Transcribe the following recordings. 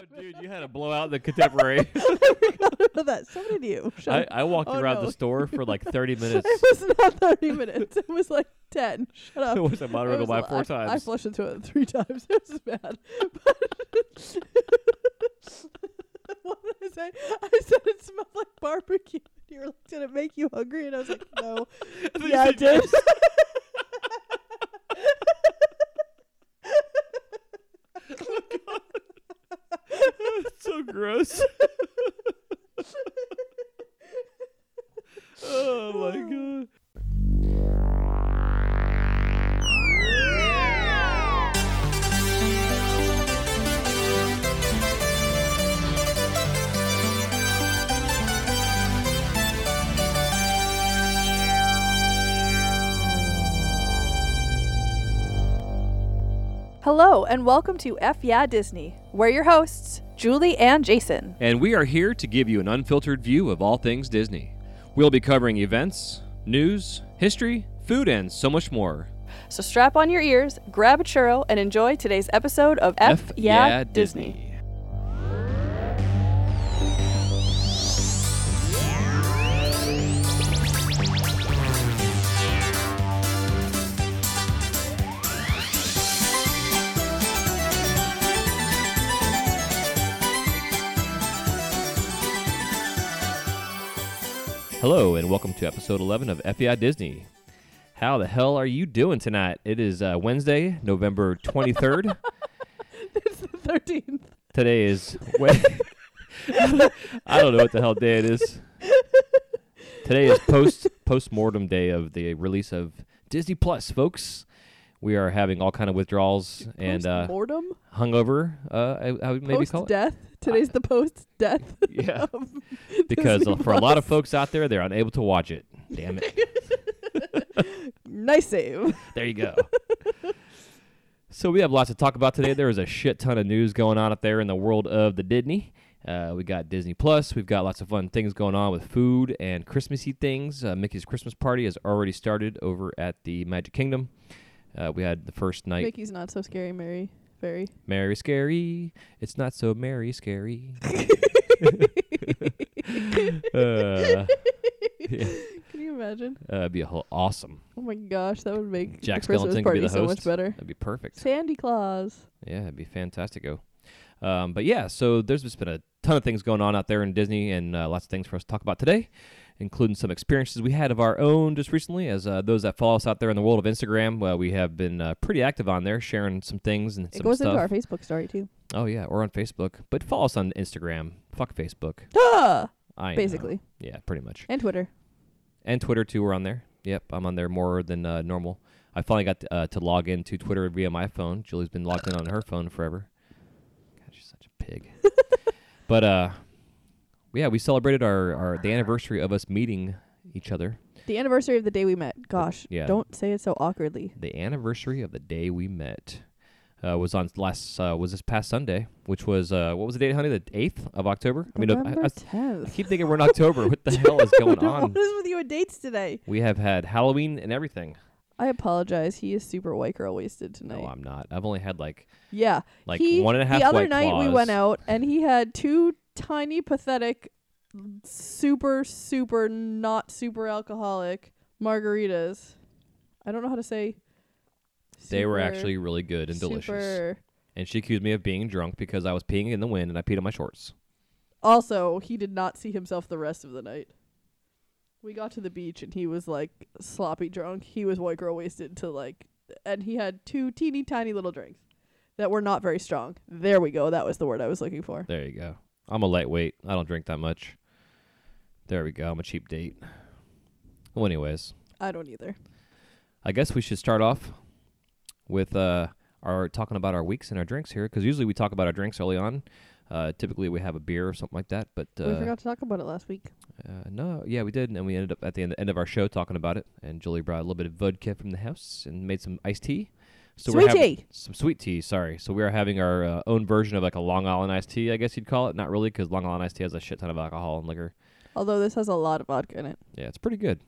Oh, dude, you had to blow out the contemporary. that. So did you. I. I walked Oh, around no. the store for like 30 minutes. It was not 30 minutes. It was like 10. Shut up. I was It Monterey was by four I, times. I flushed into it three times. It was bad. But what did I say? I said it smelled like barbecue. You were like, did it make you hungry? And I was like, no. I thought you yeah, it did. yes. It's so gross. oh my oh. god. Hello, and welcome to F Yeah Disney. We're your hosts, Julie and Jason. And we are here to give you an unfiltered view of all things Disney. We'll be covering events, news, history, food, and so much more. So strap on your ears, grab a churro, and enjoy today's episode of F, yeah, Disney. Hello, and welcome to episode 11 of FBI Disney. How the hell are you doing tonight? It is uh, Wednesday, November 23rd. It's the 13th. Today is Wed- I don't know what the hell day it is. Today is post post mortem day of the release of Disney Plus, folks. We are having all kind of withdrawals and uh, Mortem? hungover. Uh, I, I would maybe call it. death? Today's the post death. Yeah, because uh, for a lot of folks out there, they're unable to watch it. Damn it. Nice save. There you go. so we have lots to talk about today. There is a shit ton of news going on up there in the world of the Disney. Uh, we got Disney Plus. We've got lots of fun things going on with food and Christmassy things. Uh, Mickey's Christmas party has already started over at the Magic Kingdom. Uh, we had the first night. Mickey's not so scary, Mary. Very. Mary scary. It's not so Mary scary. uh, yeah, Can you imagine? uh, it'd be a whole awesome. Oh my gosh, that would make Jack the Christmas Skellington could be party the so much better. That'd be perfect. Sandy Claws. Yeah, it'd be fantastico. Um, but yeah, so there's just been a ton of things going on out there in Disney, and uh, lots of things for us to talk about today, including some experiences we had of our own just recently. As uh, those that follow us out there in the world of Instagram, well, we have been uh, pretty active on there, sharing some things and It some goes stuff. into our Facebook story too. oh yeah, or on Facebook, but follow us on Instagram. Fuck Facebook. Ah, I know. basically, yeah, pretty much, and Twitter. and Twitter too. We're on there. Yep, I'm on there more than uh, normal. I finally got to, uh, to log into Twitter via my phone. Julie's been logged in on her phone forever. God, she's such a pig. but uh, yeah, we celebrated our, our the anniversary of us meeting each other. The anniversary of the day we met. Gosh, Yeah. don't say it so awkwardly. The anniversary of the day we met uh, was on last uh, was this past Sunday, which was uh, what was the date, honey? The eighth of October. I mean, I, November I, I keep thinking we're in October. what the hell is going on? What is with you with dates today? We have had Halloween and everything. I apologize. He is super white girl wasted tonight. No, I'm not. I've only had like yeah, like he, one and a half The other night we went out and he had two tiny, pathetic, super, super not super alcoholic margaritas. I don't know how to say. They were super- actually really good and delicious. super- And she accused me of being drunk because I was peeing in the wind and I peed on my shorts. Also, he did not see himself the rest of the night. We got to the beach and he was like sloppy drunk. He was white girl wasted to like, and he had two teeny tiny little drinks that were not very strong. There we go. That was the word I was looking for. There you go. I'm a lightweight. I don't drink that much. There we go. I'm a cheap date. Well, anyways, I don't either. I guess we should start off with uh, our talking about our weeks and our drinks here, because usually we talk about our drinks early on. Uh, typically we have a beer or something like that, but uh, we forgot to talk about it last week. uh, no, yeah, we did, and we ended up at the end, end of our show talking about it. And Julie brought a little bit of vodka from the house and made some iced tea. So we're Sweet having tea. some sweet tea. Sorry, so we are having our uh, own version of like a Long Island iced tea, I guess you'd call it. Not really, because Long Island iced tea has a shit ton of alcohol and liquor. Although this has a lot of vodka in it. Yeah, it's pretty good.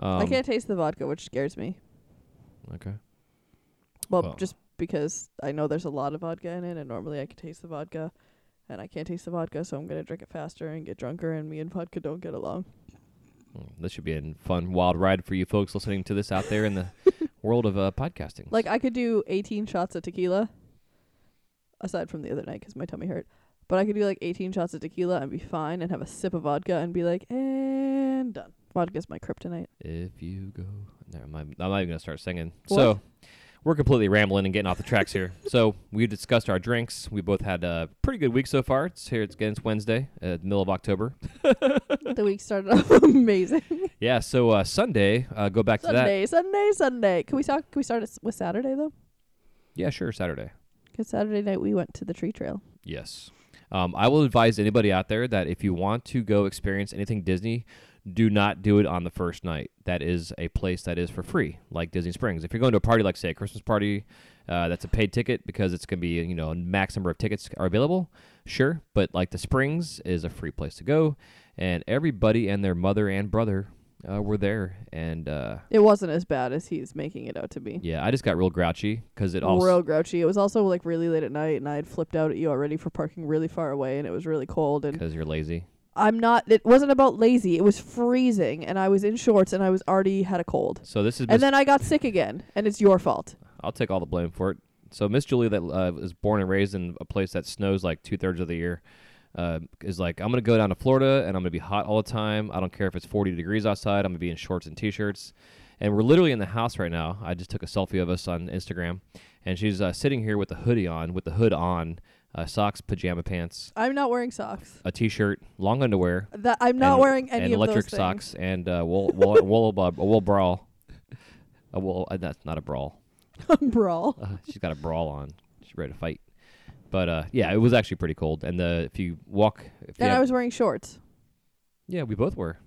Um, I can't taste the vodka, which scares me. Okay. Well, Well. just because I know there's a lot of vodka in it, and normally I can taste the vodka. and I can't taste the vodka, so I'm gonna drink it faster and get drunker. And me and vodka don't get along. Mm, This should be a fun, wild ride for you folks listening to this out there in the world of uh, podcasting. Like I could do 18 shots of tequila, aside from the other night because my tummy hurt. But I could do like 18 shots of tequila and be fine, and have a sip of vodka and be like, and done. Vodka's my kryptonite. If you go, never mind. I'm not even gonna start singing. What? So we're completely rambling and getting off the tracks here. So we've discussed our drinks. We both had a pretty good week so far. It's here. It's again. It's Wednesday, uh, middle of October. the week started off amazing. Yeah. So uh, Sunday, uh, go back to that. Sunday, Sunday, Sunday. Can we start? Can we start it with Saturday though? Yeah, sure. Saturday. Because Saturday night we went to the tree stroll. Yes. Um, I will advise anybody out there that if you want to go experience anything Disney, do not do it on the first night. That is a place that is for free, like Disney Springs. If you're going to a party, like say a Christmas party, uh, that's a paid ticket because it's going to be you know a max number of tickets are available. Sure, but like the Springs is a free place to go, and everybody and their mother and brother uh, were there, and uh, It wasn't as bad as he's making it out to be. yeah, I just got real grouchy because it all Real grouchy. It was also like really late at night, and I had flipped out at you already for parking really far away, and it was really cold. And because you're lazy. I'm not. It wasn't about lazy. It was freezing, and I was in shorts, and I was already had a cold. So this is And then I got sick again, and it's your fault. I'll take all the blame for it. So Miss Julie, that uh, was born and raised in a place that snows like two thirds of the year, uh, is like, I'm gonna go down to Florida and I'm gonna be hot all the time. I don't care if it's 40 degrees outside. I'm gonna be in shorts and t-shirts. And we're literally in the house right now. I just took a selfie of us on Instagram, and she's uh, sitting here with the hoodie on, with the hood on, uh, socks, pajama pants, I'm not wearing socks. a t-shirt, long underwear, That I'm not and- wearing any and of electric those things. socks, and uh, wool, wool, wool, uh, a wool brawl. A wool, uh, that's not a brawl. a Brawl. Uh, she's got a brawl on. She's ready to fight. But uh, yeah, it was actually pretty cold. And the if you walk, if you And I have- was wearing shorts. yeah, we both were.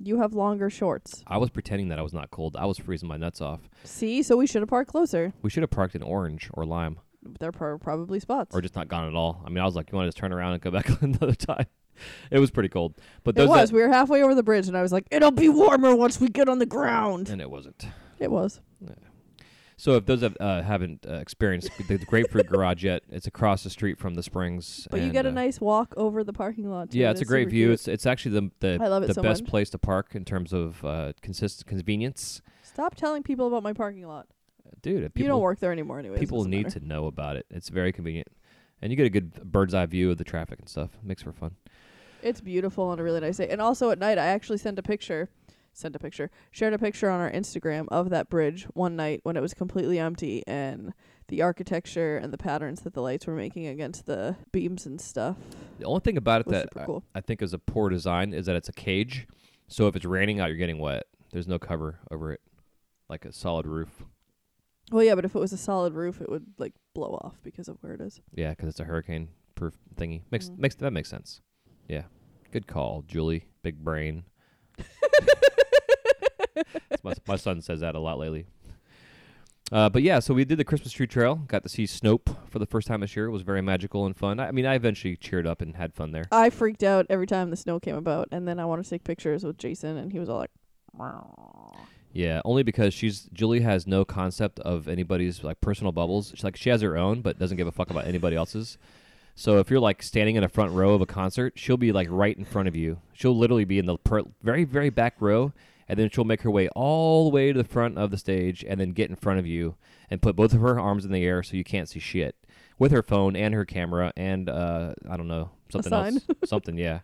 You have longer shorts. I was pretending that I was not cold. I was freezing my nuts off. See, so we should have parked closer. We should have parked in orange or lime, There are probably spots. or just not gone at all. I mean, I was like, you want to just turn around and go back another time? It was pretty cold. But it those was. that- we were halfway over the bridge, and I was like, "It'll be warmer once we get on the ground." and it wasn't. It was. Yeah. So if those have, uh, haven't uh, experienced the Grapefruit Garage yet, it's across the street from the Springs. But you get a uh, nice walk over the parking lot. Too, Yeah, it's a great view. cute. It's it's actually the the, it the so best much. place to park in terms of uh, consist convenience. Stop telling people about my parking lot. Dude, people, you don't work there anymore, anyways. people need matter. to know about it. It's very convenient, and you get a good bird's eye view of the traffic and stuff. makes for fun. It's beautiful on a really nice day. And also at night, I actually sent a picture, sent a picture, shared a picture on our Instagram of that bridge one night when it was completely empty and the architecture and the patterns that the lights were making against the beams and stuff The only thing about it that I, cool. I think is a poor design is that it's a cage. So if it's raining out, you're getting wet. There's no cover over it, like a solid roof. Well, yeah, but if it was a solid roof, it would like blow off because of where it is. Yeah, 'cause it's a hurricane proof thingy. Makes Mm. makes that makes sense. Yeah, good call, Julie. Big brain. My, my son says that a lot lately. Uh, but yeah, so we did the Christmas tree stroll. Got to see Snope for the first time this year. It was very magical and fun. I, I mean, I eventually cheered up and had fun there. I freaked out every time the snow came about, and then I wanted to take pictures with Jason, and he was all like, Yeah, only because she's Julie has no concept of anybody's like personal bubbles. She's like she has her own, but doesn't give a fuck about anybody else's. So if you're like standing in a front row of a concert, she'll be like right in front of you. She'll literally be in the per- very very back row, and then she'll make her way all the way to the front of the stage, and then get in front of you and put both of her arms in the air so you can't see shit with her phone and her camera and uh I don't know something else something yeah.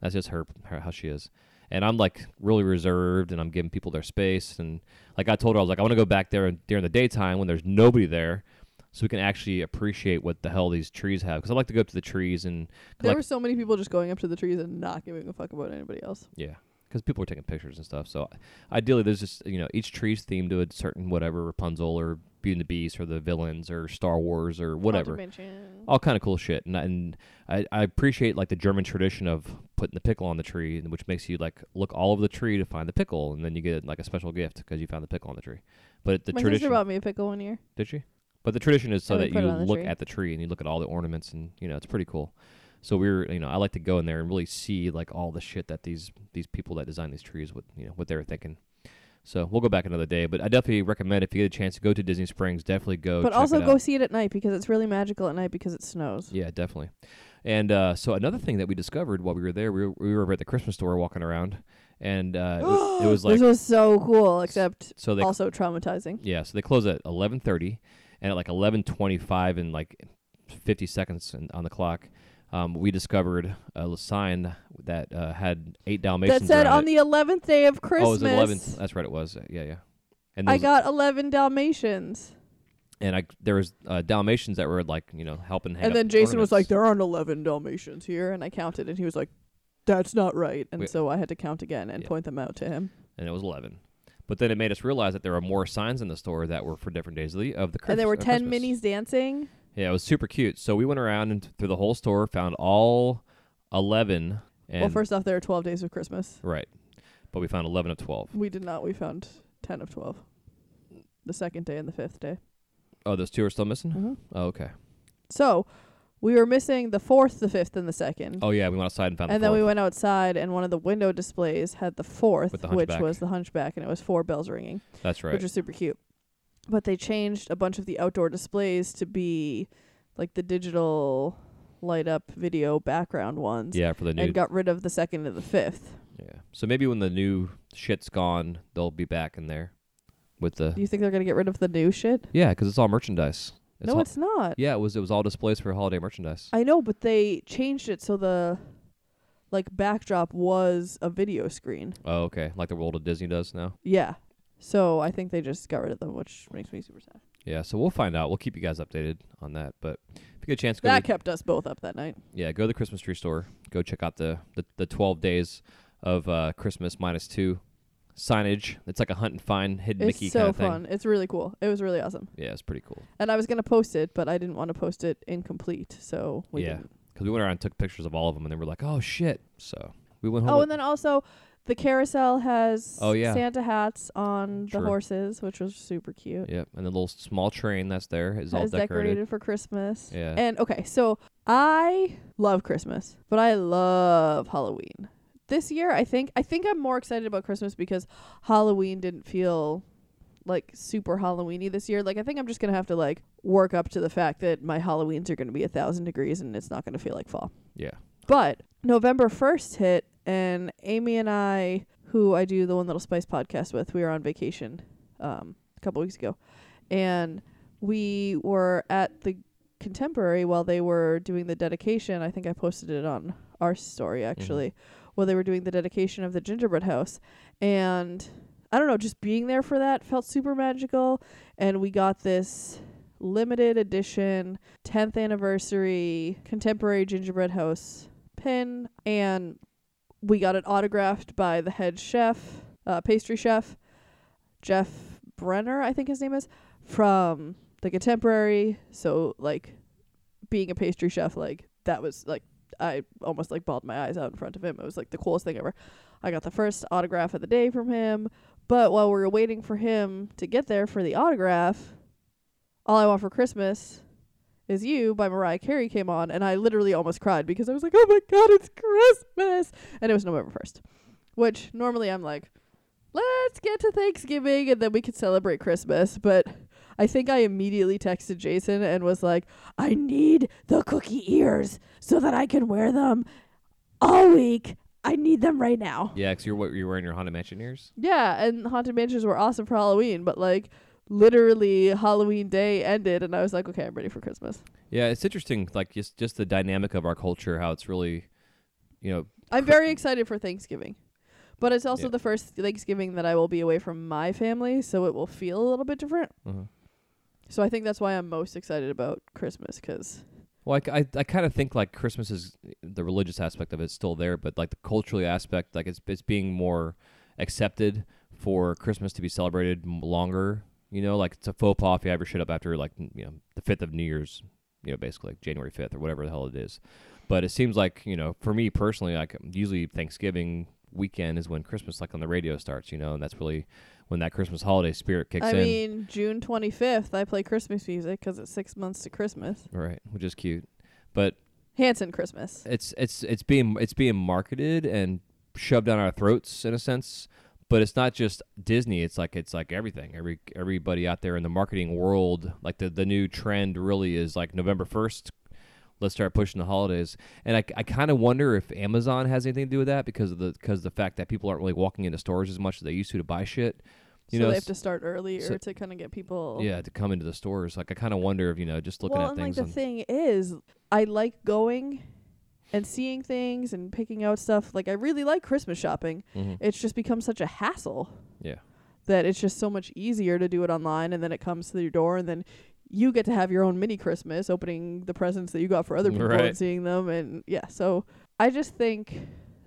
That's just her, her how she is and I'm like really reserved and I'm giving people their space. And like I told her I was like I want to go back there during the daytime when there's nobody there so we can actually appreciate what the hell these trees have. Because I like to go up to the trees and There like were so many people just going up to the trees and not giving a fuck about anybody else. yeah because people are taking pictures and stuff. So ideally there's just you know each tree's themed to a certain whatever Rapunzel or Beauty and the Beast or the villains or Star Wars or whatever. All kind of cool shit and, I- and I, I appreciate like the german tradition of putting the pickle on the tree which makes you like look all over the tree to find the pickle and then you get like a special gift because you found the pickle on the tree but the My tradition sister bought me a pickle one year. did she but the tradition is so that you it on the look tree. at the tree and you look at all the ornaments and you know it's pretty cool so we were you know i like to go in there and really see like all the shit that these these people that design these trees what you know what they were thinking so we'll go back another day but i definitely recommend if you get a chance to go to disney springs definitely go but also go see it at night because it's really magical at night because it snows. Yeah, definitely. And uh, so another thing that we discovered while we were there, we were, we were over at the Christmas store walking around, and uh, it, was, it was like this was so cool, except so they also traumatizing. yeah so they close at eleven thirty, and at like eleven twenty five and like fifty seconds on the clock, um, we discovered a sign that uh, had eight Dalmatians. That said, on it. the eleventh day of Christmas, oh, it was eleventh. That's right, it was. Yeah, yeah. And I got eleven Dalmatians, and I there was uh, Dalmatians that were like you know helping. hang and then Jason was like, "There aren't eleven Dalmatians here," and I counted, and he was like, "That's not right," and We- so I had to count again and Yeah. point them out to him. and it was eleven. But then it made us realize that there are more signs in the store that were for different days of the of the Christmas. and there were uh, ten Christmas. minis dancing. Yeah, it was super cute. So we went around and through the whole store, found all eleven. And well, first off, there are twelve days of Christmas. right, but we found eleven of twelve. We did not. We found ten of twelve. The second day and the fifth day. Oh, those two are still missing. Mm-hmm. Oh, okay. So we were missing the fourth, the fifth, and the second. Oh yeah, we went outside and found. and the then we went outside, and one of the window displays had the fourth, the which was the hunchback, and it was four bells ringing, That's right. which was super cute. But they changed a bunch of the outdoor displays to be like the digital light up video background ones, yeah, for the new. and got rid of the second and the fifth. yeah. So maybe when the new shit's gone, they'll be back in there with the. Do you think they're gonna get rid of the new shit? Yeah, because it's all merchandise. It's no, all, it's not. Yeah, it was. It was all displays for holiday merchandise. I know, but they changed it so the like backdrop was a video screen. oh, okay. Like the world of Disney does now. Yeah. So I think they just got rid of them, which makes me super sad. Yeah, so we'll find out. We'll keep you guys updated on that. But if you get a chance, go That to, kept us both up that night. yeah, go to the Christmas tree store. Go check out the the, the twelve days of uh, Christmas minus two signage. It's like a hunt and find hidden It's Mickey so kind of thing. fun. It's really cool. It was really awesome. Yeah, it's pretty cool. And I was gonna post it, but I didn't want to post it incomplete, so we Yeah. didn't. Because we went around and took pictures of all of them, and then we're like, oh shit. So we went home. Oh, with- and then also the carousel has Oh, yeah. Santa hats on the horses, which was super cute. Yep, and the little small train that's there is all Has decorated. for Christmas. Yeah. And okay, so I love Christmas, but I love Halloween. This year, I think I think I'm more excited about Christmas because Halloween didn't feel like super Halloweeny this year. Like I think I'm just gonna have to like work up to the fact that my Halloweens are gonna be a thousand degrees and it's not gonna feel like fall. Yeah. But November first hit, and Amy and I, who I do the One Little Spice podcast with, we were on vacation um, a couple weeks ago, and we were at the Contemporary while they were doing the dedication. I think I posted it on our story actually, while they were doing the dedication of the gingerbread house, and I don't know, just being there for that felt super magical, and we got this limited edition 10th anniversary contemporary gingerbread house pin. And we got it autographed by the head chef uh, pastry chef jeff brenner i think his name is from the contemporary. So like being a pastry chef like that was like i almost like bawled my eyes out in front of him. It was like the coolest thing ever. I got the first autograph of the day from him. But while we were waiting for him to get there for the autograph all i want for christmas is You by Mariah Carey came on, and I literally almost cried because I was like, oh my god, it's Christmas! And it was November 1st, which normally I'm like, let's get to Thanksgiving and then we could celebrate Christmas. But I think I immediately texted Jason and was like, I need the cookie ears so that I can wear them all week. I need them right now. Yeah, 'cause you're what you're wearing your Haunted Mansion ears. Yeah, and Haunted Mansions were awesome for Halloween, but like, literally Halloween day ended, and I was like, okay, I'm ready for Christmas. Yeah, it's interesting, like just just the dynamic of our culture, how it's really, you know, I'm very excited for Thanksgiving. But it's also Yeah. the first Thanksgiving that I will be away from my family, so it will feel a little bit different. uh So I think that's why I'm most excited about Christmas cuz Well, I, c- I, I kind of think like Christmas is the religious aspect of it's still there, but like the culturally aspect, like it's it's being more accepted for Christmas to be celebrated longer. You know, like it's a faux pas if you have your shit up after like you know the fifth of New Year's, you know, basically like January fifth or whatever the hell it is. But it seems like you know, for me personally, like usually Thanksgiving weekend is when Christmas like on the radio starts. You know, and that's really when that Christmas holiday spirit kicks I in. I mean, June 25th I play Christmas music cuz it's 6 months to Christmas. right, which is cute. But Hanson Christmas. it's it's it's being it's being marketed and shoved down our throats in a sense but it's not just disney it's like it's like everything every everybody out there in the marketing world like the the new trend really is like november 1st let's start pushing the holidays. And I, I kind of wonder if Amazon has anything to do with that because of the because the fact that people aren't really walking into stores as much as they used to to buy shit. You so know, they have to start earlier so- to kind of get people. yeah, to come into the stores. Like I kind of wonder if you know just looking well, at and like things. the on- thing is, I like going and seeing things and picking out stuff. Like I really like Christmas shopping. Mhm. It's just become such a hassle Yeah, that it's just so much easier to do it online, and then it comes to your door, and then you get to have your own mini Christmas, opening the presents that you got for other people Right. and seeing them, and yeah. So I just think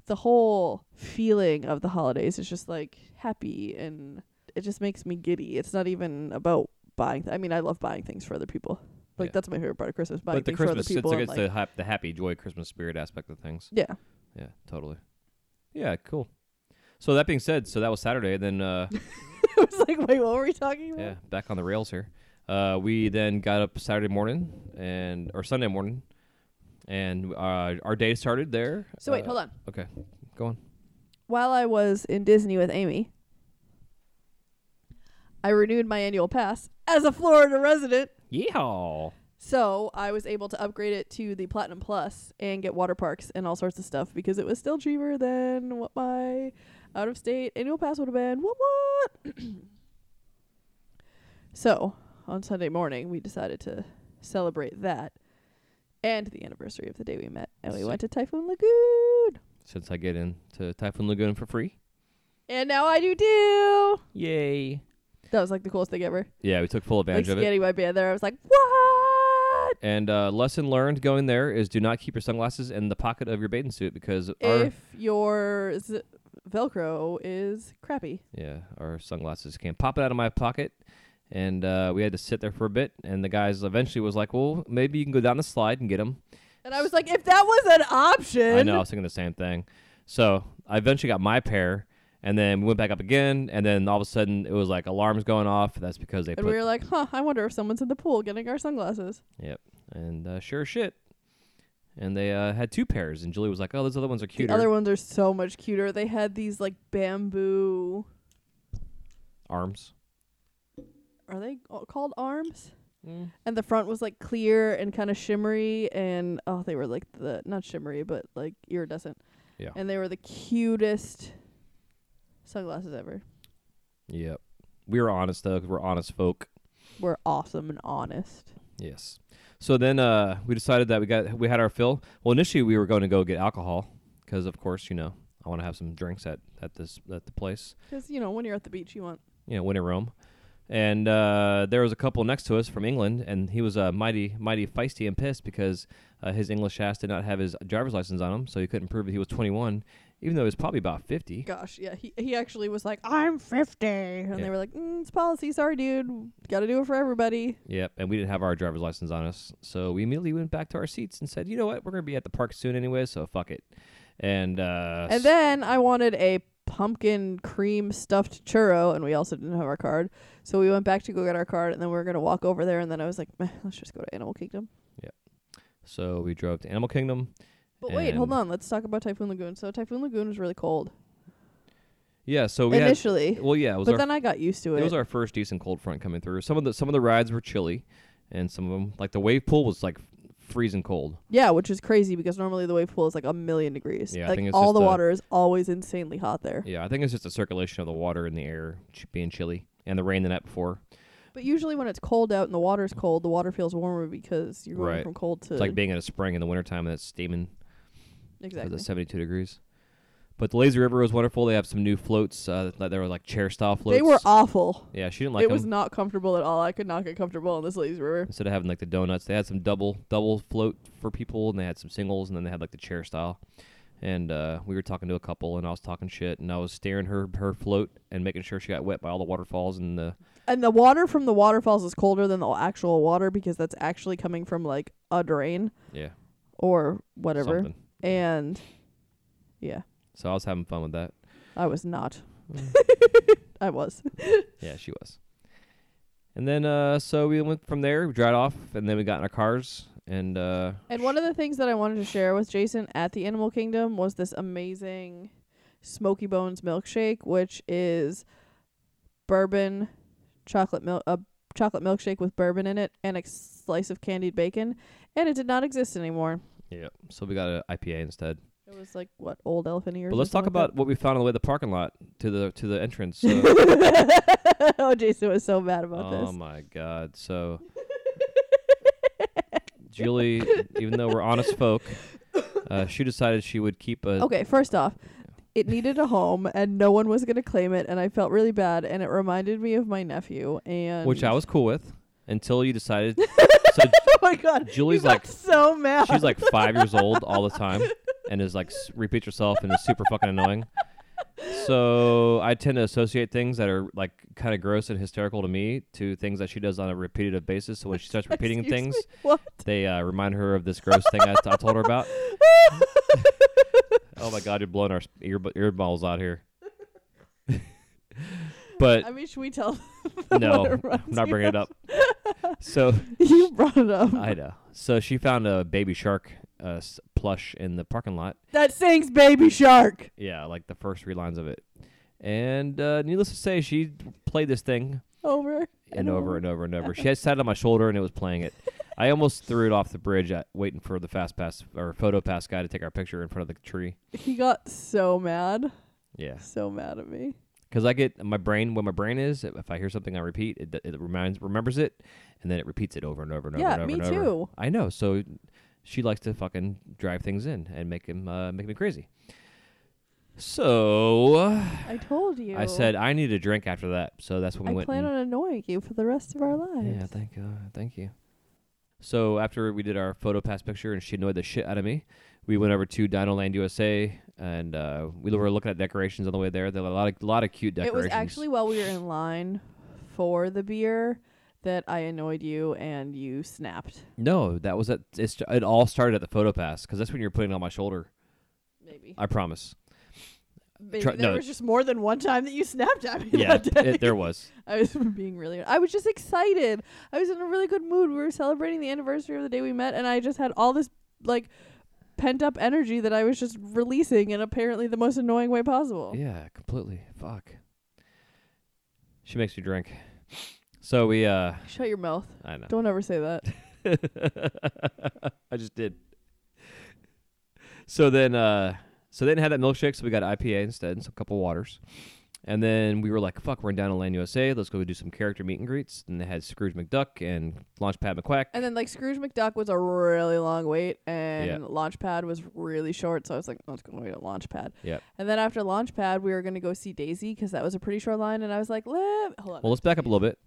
the whole feeling of the holidays is just like happy and it just makes me giddy. It's not even about buying. Th- I mean, I love buying things for other people. Like Yeah. that's my favorite part of Christmas. But the things for other Christmas it's people. like and, it's like, the hap- the happy joy Christmas spirit aspect of things. yeah. Yeah, totally. Yeah, cool. So that being said, so that was Saturday. And then uh, I was like, wait, what were we talking about? yeah, back on the rails here. Uh, we then got up Saturday morning and or Sunday morning, and uh, our day started there. So wait, Uh, hold on. Okay, go on. While I was in Disney with Amy, I renewed my annual pass as a Florida resident. Yeehaw! So I was able to upgrade it to the Platinum Plus and get water parks and all sorts of stuff because it was still cheaper than what my out of state annual pass would have been. What what? so on Sunday morning we decided to celebrate that and the anniversary of the day we met, and we went to Typhoon Lagoon. Since I get into Typhoon Lagoon for free, And now I do too. yay! That was like the coolest thing ever. Yeah, we took full Like advantage of it. my band there, I was like, what? And uh, lesson learned going there is do not keep your sunglasses in the pocket of your bathing suit because If your z- Velcro is crappy. yeah our sunglasses came popping out of my pocket, and uh, we had to sit there for a bit. And the guys eventually was like, "Well, maybe you can go down the slide and get them." And I was like, if that was an option. I know I was thinking the same thing. So I eventually got my pair, and then we went back up again, and then all of a sudden it was like alarms going off. That's because they And put we were like, huh, I wonder if someone's in the pool getting our sunglasses. Yep. And uh, sure as shit. And they uh, had two pairs, and Julie was like, "Oh, those other ones are cuter." The other ones are so much cuter. They had these like bamboo. arms. Are they called arms? And the front was like clear and kind of shimmery, and oh, they were like the not shimmery, but like iridescent. Yeah. And they were the cutest sunglasses ever. Yep. We were honest though, 'cause we're honest folk. We're awesome and honest. Yes. So then uh, we decided that we got we had our fill. Well, initially we were going to go get alcohol because, of course, you know, I want to have some drinks at at this at the place. Because you know when you're at the beach, you want You know, when in Rome. And uh, there was a couple next to us from England, and he was uh, mighty, mighty feisty and pissed because uh, his English ass did not have his driver's license on him, so he couldn't prove that he was 21, even though he was probably about 50. Gosh, yeah. He he actually was like, I'm 50. And Yeah. they were like, mm, it's policy. Sorry, dude. Got to do it for everybody. Yep, and we didn't have our driver's license on us, so we immediately went back to our seats and said, "You know what? We're gonna be at the park soon anyway, so fuck it." And uh, And then I wanted a pumpkin cream stuffed churro, and we also didn't have our card. So we went back to go get our card, and then we were going to walk over there. And then I was like, "Meh, let's just go to Animal Kingdom. Yep. So we drove to Animal Kingdom. But wait, hold on. Let's talk about Typhoon Lagoon. So Typhoon Lagoon was really cold Yeah, so we initially. had well, yeah, it was but our then I got used to it it. was our first decent cold front coming through. Some of the some of the rides were chilly, and some of them like the wave pool was like freezing cold. yeah, which is crazy because normally the wave pool is like a million degrees. Yeah, I like think it's all just the a- water is always insanely hot there. Yeah, I think it's just the circulation of the water in the air ch- being chilly and the rain the night before. But usually when it's cold out and the water's cold, the water feels warmer because you're going Right. from cold to It's like being in a spring in the wintertime and it's steaming exactly. it's 72 degrees. But the lazy river was wonderful. They have some new floats. Uh, that they were like chair style floats. They were awful. Yeah, she didn't like it them. was not comfortable at all. I could not get comfortable in this lazy river. Instead of having like the donuts, they had some double double float for people, and they had some singles, and then they had like the chair style. And uh, we were talking to a couple, and I was talking shit, and I was staring her her float and making sure she got wet by all the waterfalls and the And the water from the waterfalls is colder than the actual water because that's actually coming from like a drain yeah or whatever. something. And yeah, So I was having fun with that. I was not. Mm. I was. Yeah, she was. And then uh, so we went from there, we dried off, and then we got in our cars, and uh, And one of the things that I wanted to share with Jason at the Animal Kingdom was this amazing Smoky Bones milkshake, which is bourbon, chocolate milk, a chocolate milkshake with bourbon in it and a slice of candied bacon, and it did not exist anymore. Yeah. So we got an IPA instead. It was like what old elephant ears. But let's talk like about what we found on the way to the parking lot to the to the entrance. So, oh, Jason was so mad about oh this. Oh my god. So Julie, even though we're honest folk, uh, she decided she would keep a Okay, first off, it needed a home and no one was going to claim it and I felt really bad and it reminded me of my nephew and which I was cool with until you decided. so Oh my god. Julie's like so mad. she's like five years old all the time and is like s- repeats herself and is super fucking annoying. So I tend to associate things that are like kind of gross and hysterical to me to things that she does on a repetitive basis. So when she starts repeating Excuse things, me, What? they uh, remind her of this gross thing I, I told her about. Oh my god, you're blowing our ear ear balls out here. But I mean, should we tell no, I'm not bringing it up. So you brought it up. I know. So she found a baby shark uh, s- plush in the parking lot. that sings Baby Shark. Yeah, like the first three lines of it. And uh, needless to say, she played this thing Over and over and over and over. She had sat on my shoulder and it was playing it. I almost threw it off the bridge at, waiting for the fast pass or photo pass guy to take our picture in front of the tree. He got so mad. Yeah, So mad at me. Because I get my brain. What my brain is, if I hear something I repeat, it, it reminds remembers it, and then it repeats it over and over and over Yeah, and over me and over. too. I know. So she likes to fucking drive things in and make him uh, make me crazy. So I told you. I said I need a drink after that. So that's when we I went. I plan on annoying you for the rest of our lives. yeah, thank you, thank you. So after we did our photo pass picture and she annoyed the shit out of me, we went over to Dinoland USA and uh, we were looking at decorations on the way there. There were a lot of lot of cute decorations. It decorations. was actually while we were in line for the beer that I annoyed you and you snapped. no, that was at it's, it. All started at the photo pass because that's when you were putting it on my shoulder. Maybe. I promise. Maybe try- there no. was just more than one time that you snapped at me yeah, that day. it, there was. I was being really. I was just excited. I was in a really good mood. We were celebrating the anniversary of the day we met, and I just had all this like pent up energy that I was just releasing in apparently the most annoying way possible. Yeah, completely. Fuck. She makes me drink. So we uh Shut your mouth. I know. Don't ever say that. I just did. So then uh so they didn't have that milkshake, so we got IPA instead and some couple waters. And then we were like, fuck, we're in Dinoland USA. Let's go do some character meet and greets. And they had Scrooge McDuck and Launchpad McQuack. And then like Scrooge McDuck was a really long wait, and Yeah. Launchpad was really short. So I was like, let's go wait at Launchpad. Yep. And then after Launchpad, we were gonna go see Daisy because that was a pretty short line, and I was like, let hold on. Well, let's back up a little bit.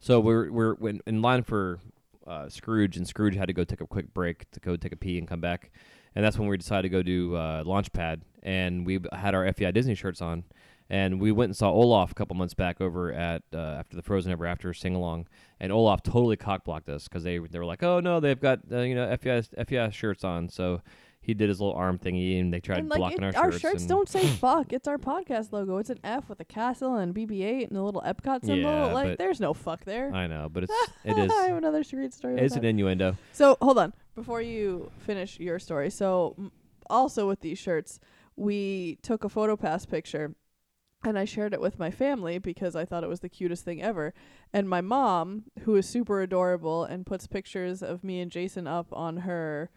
So we're we're when in line for uh, Scrooge, and Scrooge had to go take a quick break to go take a pee and come back, and that's when we decided to go do uh, Launchpad, and we b- had our FEI Disney shirts on, and we went and saw Olaf a couple months back over at uh, after the Frozen Ever After sing along, and Olaf totally cockblocked us because they they were like, oh no, they've got uh, you know FEI FEI shirts on, so he did his little arm thingy, and they tried and like blocking it- our our shirts. shirts and- don't say fuck. It's our podcast logo. It's an F with a castle and BB-8 and a little Epcot symbol. Yeah, like there's no fuck there. I know, but it's it is I have another street story. it's an innuendo. So hold on before you finish your story. So m- also with these shirts, we took a photo pass picture, and I shared it with my family because I thought it was the cutest thing ever. And my mom, who is super adorable and puts pictures of me and Jason up on her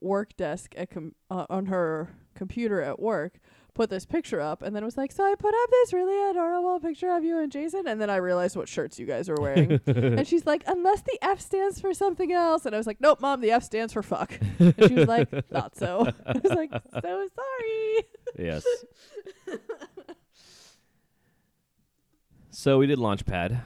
work desk at com- uh, on her computer at work. Put this picture up and then was like, so I put up this really adorable picture of you and Jason, and then I realized what shirts you guys were wearing and she's like, unless the F stands for something else. And I was like, nope, mom, the F stands for fuck. And she was like, not so. I was like, so sorry. Yes. so we did Launchpad,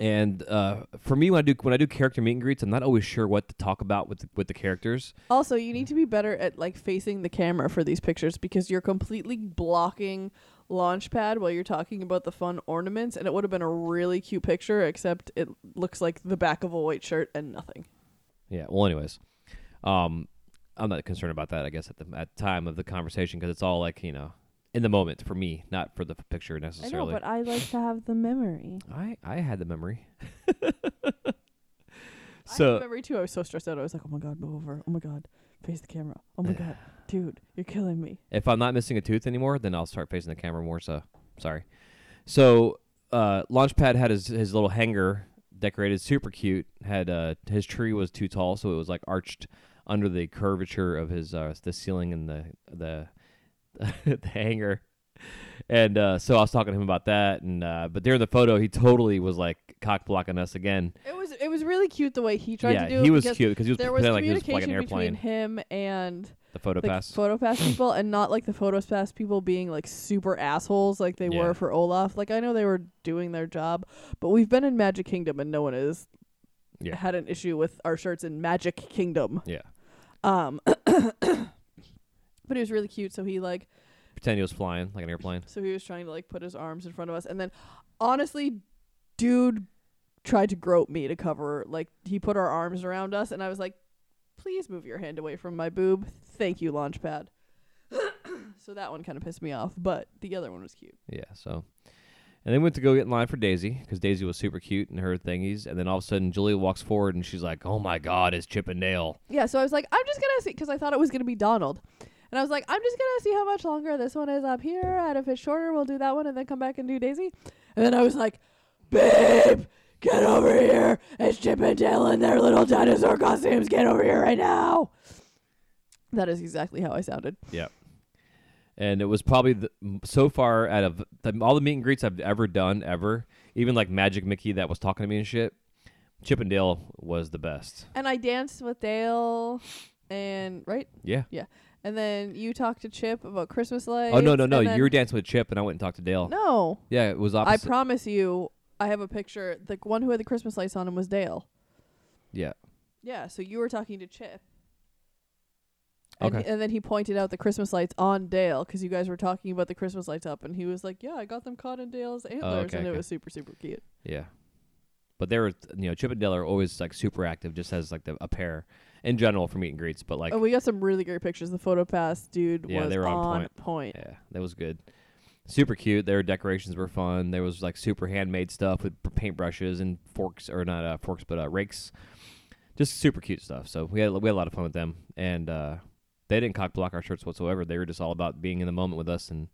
and uh, for me, when I do when I do character meet and greets, I'm not always sure what to talk about with the, with the characters. Also, you need to be better at like facing the camera for these pictures because you're completely blocking Launchpad while you're talking about the fun ornaments, and it would have been a really cute picture, except it looks like the back of a white shirt and nothing. Yeah. Well, anyways, um, I'm not concerned about that. I guess at the at time of the conversation because it's all like you know in the moment for me, not for the f- picture I know, necessarily. but I like to have the memory. I I had the memory. I had so memory too. I was so stressed out. I was like, oh my god, move over. Oh my god, face the camera. Oh my god, dude, you're killing me. if I'm not missing a tooth anymore, then I'll start facing the camera more. So sorry. So uh, Launchpad had his his little hangar decorated, super cute. Had uh, his tree was too tall, so it was like arched under the curvature of his uh, the ceiling and the the the hangar. And uh, so I was talking to him about that, and uh, but during the photo, he totally was like cock blocking us again. It was it was really cute the way he tried yeah, to do it. he was because cute because he was There was pretending like he was like communication an airplane. between him and The photo the pass. PhotoPass people, and not like the PhotoPass people being like super assholes like they Yeah. were for Olaf. Like I know they were doing their job, but we've been in Magic Kingdom and no one has Yeah. had an issue with our shirts in Magic Kingdom. yeah, Um, but he was really cute. So he like pretend he was flying like an airplane. So he was trying to like put his arms in front of us, and then honestly, dude tried to grope me to cover. Like he put our arms around us, and I was like, "Please move your hand away from my boob. Thank you, Launchpad." so that one kind of pissed me off, but the other one was cute. Yeah, so. And then we went to go get in line for Daisy because Daisy was super cute and her thingies. And then all of a sudden, Julia walks forward and she's like, "Oh my God, it's Chip and Dale." Yeah, so I was like, I'm just gonna see because I thought it was gonna be Donald, and I was like, I'm just gonna see how much longer this one is up here, and if it's shorter, we'll do that one, and then come back and do Daisy. And then I was like, Babe, get over here! It's Chip and Dale in their little dinosaur costumes. Get over here right now! That is exactly how I sounded. Yep. And it was probably the, so far out of the, all the meet and greets I've ever done ever, even like Magic Mickey that was talking to me and shit. Chip and Dale was the best. And I danced with Dale, and right, Yeah. Yeah. And then you talked to Chip about Christmas lights. Oh no no no! You were dancing with Chip and I went and talked to Dale. no. Yeah, it was I promise you, I have a picture. The one who had the Christmas lights on him was Dale. yeah. Yeah, so you were talking to Chip. And, Okay. and then he pointed out the Christmas lights on Dale because you guys were talking about the Christmas lights up, and he was like, "Yeah, I got them caught in Dale's oh, antlers, Oh, okay, and it was super, super cute." Yeah. But they were, you know, Chip and Dale are always like super active, just as like the, a pair in general for meet and greets. But like, oh, we got some really great pictures. The photo pass dude Yeah, was they were on on point. point. yeah, that was good. Super cute. Their decorations were fun. There was like super handmade stuff with paintbrushes and forks, or not uh, forks, but uh, rakes. Just super cute stuff. So we had we had a lot of fun with them, and uh, they didn't cock block our shirts whatsoever. They were just all about being in the moment with us, and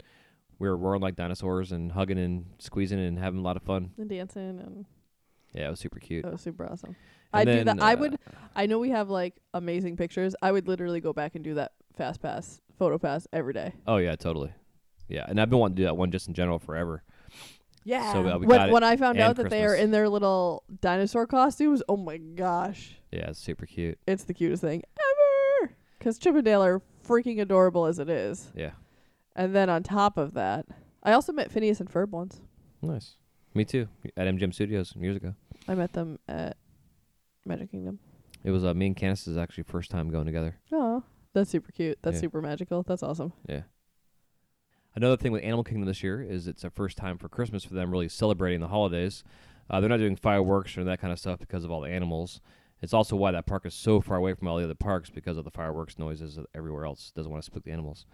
we were roaring like dinosaurs and hugging and squeezing and having a lot of fun. And dancing, and Yeah, it was super cute. that was super awesome. I do that. I uh, would. I know we have like amazing pictures. I would literally go back and do that fast pass, photo pass every day. Oh yeah, totally. Yeah, and I've been wanting to do that one just in general forever. Yeah. So, uh, we when got it, when I found and out that they are Christmas. in their little dinosaur costumes, oh my gosh. Yeah, it's super cute. It's the cutest thing ever. Because Chip and Dale are freaking adorable as it is. Yeah, And then on top of that, I also met Phineas and Ferb once. nice. Me too. At MGM Studios years ago. I met them at Magic Kingdom. It was uh, me and Candace's actually first time going together. Oh, that's super cute. That's Yeah. super magical. That's awesome. Yeah. Another thing with Animal Kingdom this year is it's a first time for Christmas for them really celebrating the holidays. Uh, they're not doing fireworks or that kind of stuff because of all the animals. It's also why that park is so far away from all the other parks because of the fireworks noises everywhere else doesn't want to spook the animals.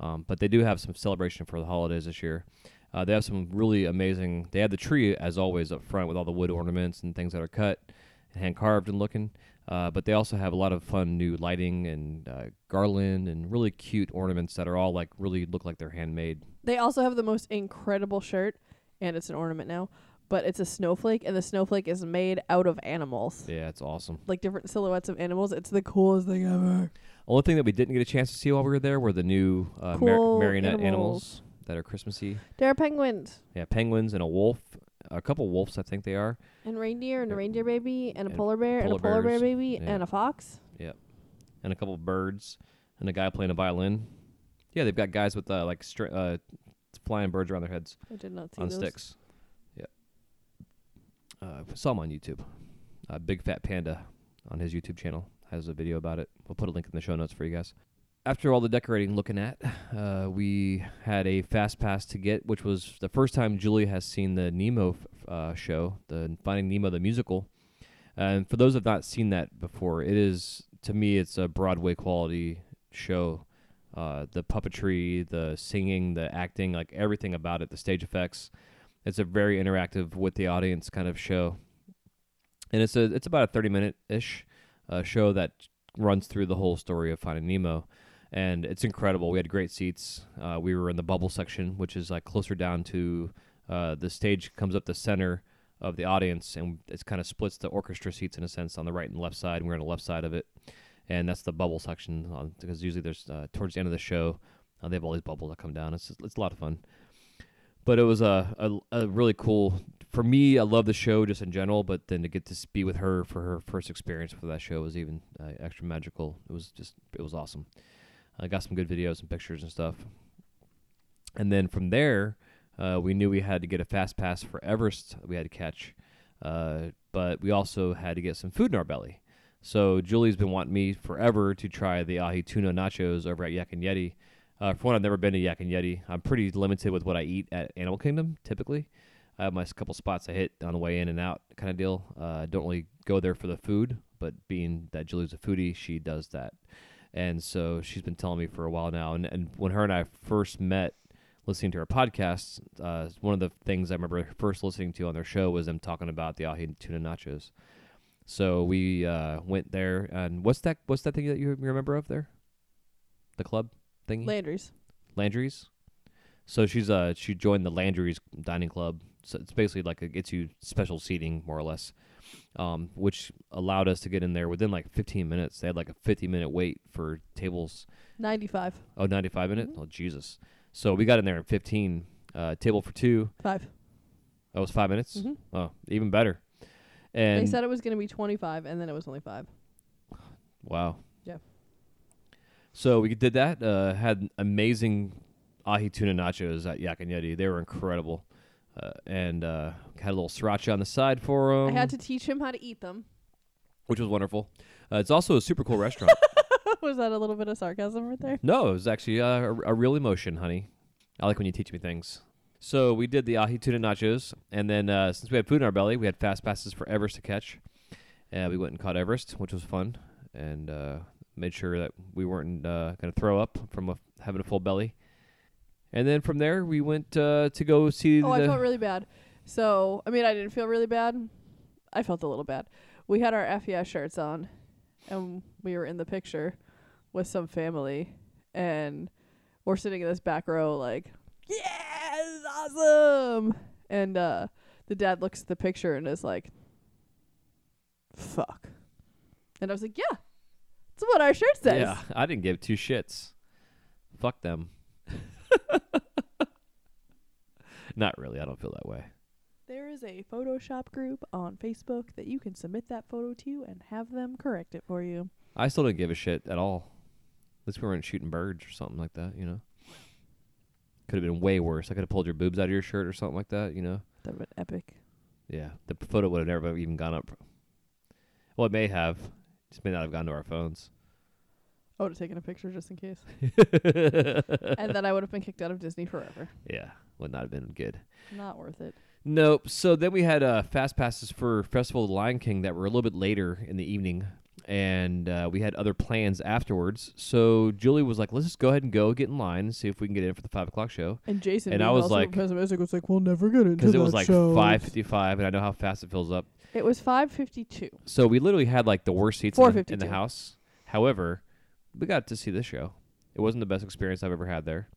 Um, but they do have some celebration for the holidays this year. Uh, they have some really amazing. They have the tree as always up front with all the wood ornaments and things that are cut hand carved and looking. Uh, but they also have a lot of fun new lighting and uh, garland and really cute ornaments that are all like really look like they're handmade. They also have the most incredible shirt, and it's an ornament now, but it's a snowflake, and the snowflake is made out of animals. Yeah, it's awesome. Like different silhouettes of animals. It's the coolest thing ever. Only thing that we didn't get a chance to see while we were there were the new uh, mar- Cool marionette animals. animals. that are Christmassy. There are penguins. Yeah, penguins and a wolf, a couple wolves I think they are. And reindeer and a reindeer baby and a polar bear and a polar polar bear baby Yeah. and a fox. Yep. And a couple birds and a guy playing a violin. Yeah, they've got guys with uh, like stri- uh, flying birds around their heads I did not see on those. sticks. Yeah, uh, saw him on YouTube. Uh, Big Fat Panda on his YouTube channel has a video about it. We'll put a link in the show notes for you guys. After all the decorating looking at, uh, we had a fast pass to get, which was the first time Julie has seen the Nemo f- uh, show, the Finding Nemo the musical. And for those who have not seen that before, it is to me it's a Broadway quality show. Uh, the puppetry, the singing, the acting, like everything about it, the stage effects. It's a very interactive with the audience kind of show, and it's a it's about a thirty minute ish uh, show that runs through the whole story of Finding Nemo, and it's incredible. We had great seats. Uh, we were in the bubble section, which is like closer down to uh, the stage comes up the center of the audience, and it's kind of splits the orchestra seats in a sense on the right and left side. And we're on the left side of it, and that's the bubble section on, because usually there's uh, towards the end of the show uh, they have all these bubbles that come down. It's it's a lot of fun. But it was a, a a really cool for me. I love the show just in general, but then to get to be with her for her first experience for that show was even uh, extra magical. It was just it was awesome. I got some good videos and pictures and stuff. And then from there, uh, we knew we had to get a fast pass for Everest. We had to catch, uh, but we also had to get some food in our belly. So Julie's been wanting me forever to try the ahi tuna nachos over at Yak and Yeti. Uh, for one, I've never been to Yak and Yeti. I'm pretty limited with what I eat at Animal Kingdom. Typically, I have my couple spots I hit on the way in and out, kind of deal. Uh, I don't really go there for the food, but being that Julie's a foodie, she does that. And so she's been telling me for a while now. And, and when her and I first met, listening to her podcasts, uh, one of the things I remember first listening to on their show was them talking about the ahi tuna nachos. So we uh, went there, and what's that? What's that thing that you remember of there? The club thingy, Landry's. Landry's. So she's uh she joined the Landry's dining club. So it's basically like a gets you special seating more or less, um, which allowed us to get in there within like 15 minutes. They had like a 50 minute wait for tables 95. Oh, 95 minute? Mhm. Oh, Jesus. So we got in there in 15. Uh, table for two. 5. That was five minutes. hmm Oh, even better. And They said it was going to be 25, and then it was only 5. wow. Yeah. So we did that. Uh, had amazing ahi tuna nachos at Yak and Yeti. They were incredible. Uh, and uh, had a little sriracha on the side for him. I had to teach him how to eat them. which was wonderful. Uh, it's also a super cool restaurant. was that a little bit of sarcasm right there? No, it was actually uh, a, a real emotion, honey. I like when you teach me things. So we did the ahi tuna nachos, and then uh, since we had food in our belly, we had fast passes for Everest to catch. Uh, we went and caught Everest, which was fun, and uh, made sure that we weren't uh, going to throw up from a, having a full belly. And then from there, we went uh, to go see Oh. I felt really bad. So, I mean, I didn't feel really bad. I felt a little bad. We had our FES shirts on, and we were in the picture with some family, and we're sitting in this back row, like, yeah, this is awesome. And uh, the dad looks at the picture and is like, fuck. And I was like, yeah, that's what our shirt says. yeah, I didn't give two shits. Fuck them. Not really. I don't feel that way. There is a Photoshop group on Facebook that you can submit that photo to and have them correct it for you. I still don't give a shit at all. At least we weren't shooting birds or something like that, you know. Could have been way worse. I could have pulled your boobs out of your shirt or something like that, you know. That would epic. Yeah, the photo would have never even gone up. Well, it may have. Just may not have gone to our phones. I would have taken a picture just in case. and then I would have been kicked out of Disney forever. Yeah, would not have been good. Not worth it. Nope. So then we had uh, fast passes for Festival of the Lion King that were a little bit later in the evening, and uh, we had other plans afterwards. So Julie was like, "Let's just go ahead and go get in line and see if we can get in for the five o'clock show." And Jason, And I was like- pessimistic, was like, "We'll never get into Because it was like five fifty-five, and I know how fast it fills up. It was five fifty-two. So we literally had like the worst seats in the, in the house. However, we got to see this show. It wasn't the best experience I've ever had there.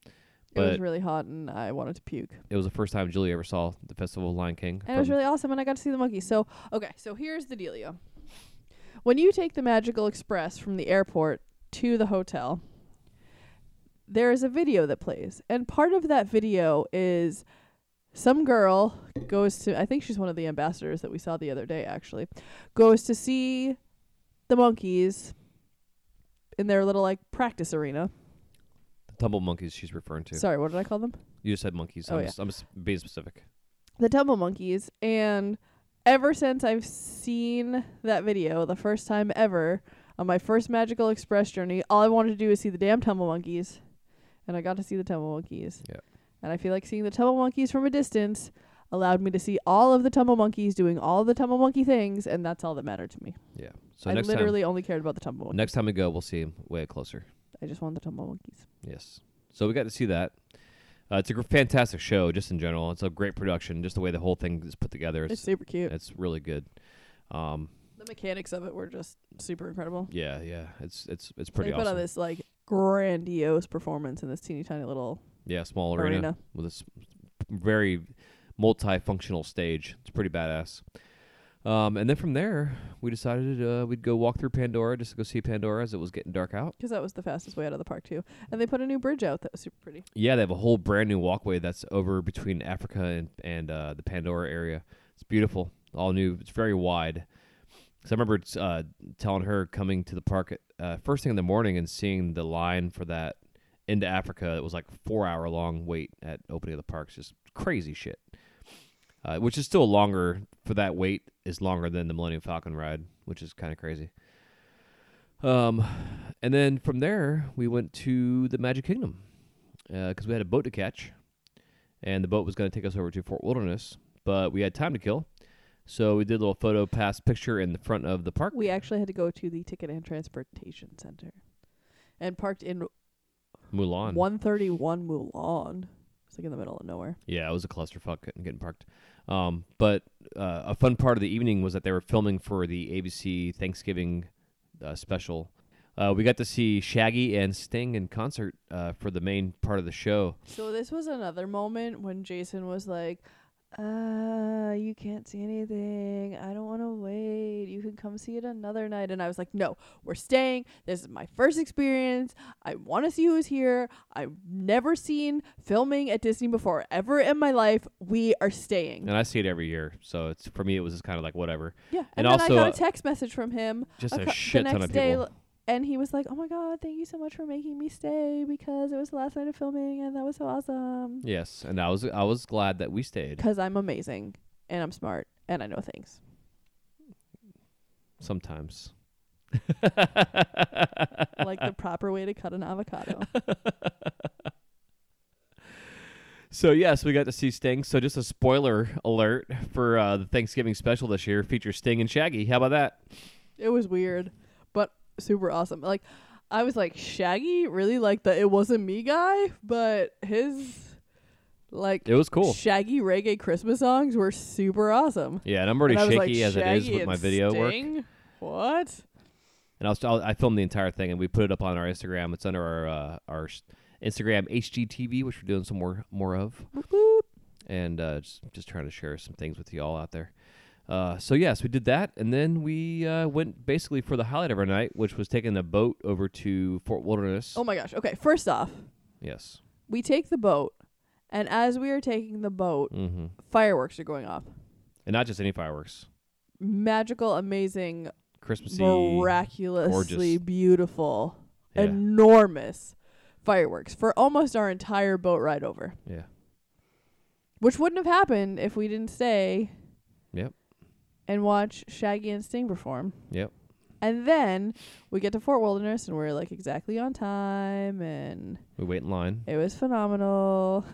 It was really hot, and I wanted to puke. It was the first time Julie ever saw the Festival of Lion King. And it was really awesome, and I got to see the monkeys. So, okay, so here's the dealio. When you take the Magical Express from the airport to the hotel, there is a video that plays. And part of that video is some girl goes to, I think she's one of the ambassadors that we saw the other day, actually, goes to see the monkeys in their little, like, practice arena. the tumble monkeys she's referring to. Sorry, what did I call them? You said monkeys. Oh, I'm, yeah. s- I'm s- being specific. the Tumble Monkeys, and ever since I've seen that video, the first time ever on my first Magical Express journey, all I wanted to do was see the damn Tumble Monkeys, and I got to see the Tumble Monkeys. Yeah. And I feel like seeing the Tumble Monkeys from a distance allowed me to see all of the Tumble Monkeys doing all the Tumble Monkey things, and that's all that mattered to me. Yeah. So I next literally only cared about the Tumble Monkeys. next time we go, we'll see him way closer. I just wanted the Tumble Monkeys. Yes. So we got to see that. Uh, it's a gr- fantastic show, just in general. It's a great production, just the way the whole thing is put together. It's It's super cute. it's really good. Um, the mechanics of it were just super incredible. yeah, yeah. It's it's it's pretty they put awesome. on this like grandiose performance in this teeny tiny little yeah, small arena, arena. with this very multifunctional stage. It's pretty badass. Um, and then from there, we decided uh, we'd go walk through Pandora just to go see Pandora as it was getting dark out. Because that was the fastest way out of the park too. And they put a new bridge out that was super pretty. Yeah, they have a whole brand new walkway that's over between Africa and and uh, the Pandora area. It's beautiful, all new. It's very wide. So I remember uh, telling her coming to the park at, uh, first thing in the morning and seeing the line for that into Africa. It was like four hour long wait at opening of the parks. Just crazy shit. Uh, which is still longer for that wait is longer than the Millennium Falcon ride, which is kind of crazy. Um, and then from there we went to the Magic Kingdom because we had a boat to catch, and the boat was going to take us over to Fort Wilderness, but we had time to kill, so we did a little photo pass picture in the front of the park. We actually had to go to the Ticket and Transportation Center, and parked in Mulan. 131 Mulan. It's like in the middle of nowhere. Yeah, it was a clusterfuck getting parked. Um, but uh, a fun part of the evening was that they were filming for the ABC Thanksgiving uh, special. Uh, we got to see Shaggy and Sting in concert uh, for the main part of the show. So this was another moment when Jason was like, uh, you can't see anything. I don't want to wait. You can come see it another night. And I was like, no, we're staying. This is my first experience. I want to see who's here. I've never seen filming at Disney before, ever in my life. We are staying. And I see it every year, so it's for me it was just kind of like whatever. Yeah. And And, also, I got uh, a text message from him Just a a, shit ton of people. l- and he was like, "Oh my god, thank you so much for making me stay because it was the last night of filming and that was so awesome." Yes, and I was I was glad that we stayed. Because I'm amazing and I'm smart and I know things. Sometimes. like the proper way to cut an avocado. So yes, we got to see Sting. So just a spoiler alert for uh, the Thanksgiving special this year features Sting and Shaggy. How about that? It was weird, but super awesome. Like I was like Shaggy really like the it wasn't me guy, but his like It was cool. Shaggy reggae Christmas songs were super awesome. Yeah, and I'm already And shaky like, as it is with my video work. What? And I was I filmed the entire thing and we put it up on our Instagram. It's under our uh, our Instagram HGTV, which we're doing some more more of, Boop, boop. and uh, just just trying to share some things with you all out there. Uh, so yes, we did that, and then we uh, went basically for the highlight of our night, which was taking the boat over to Fort Wilderness. Oh my gosh. Okay, first off, Yes. we take the boat, and as we are taking the boat, Mm-hmm. fireworks are going off. And not just any fireworks. Magical, amazing, Christmassy. miraculously gorgeous. beautiful, Yeah. enormous fireworks for almost our entire boat ride over. yeah. Which wouldn't have happened if we didn't stay. And watch Shaggy and Sting perform. Yep. And then we get to Fort Wilderness and we're like exactly on time and We wait in line. it was phenomenal.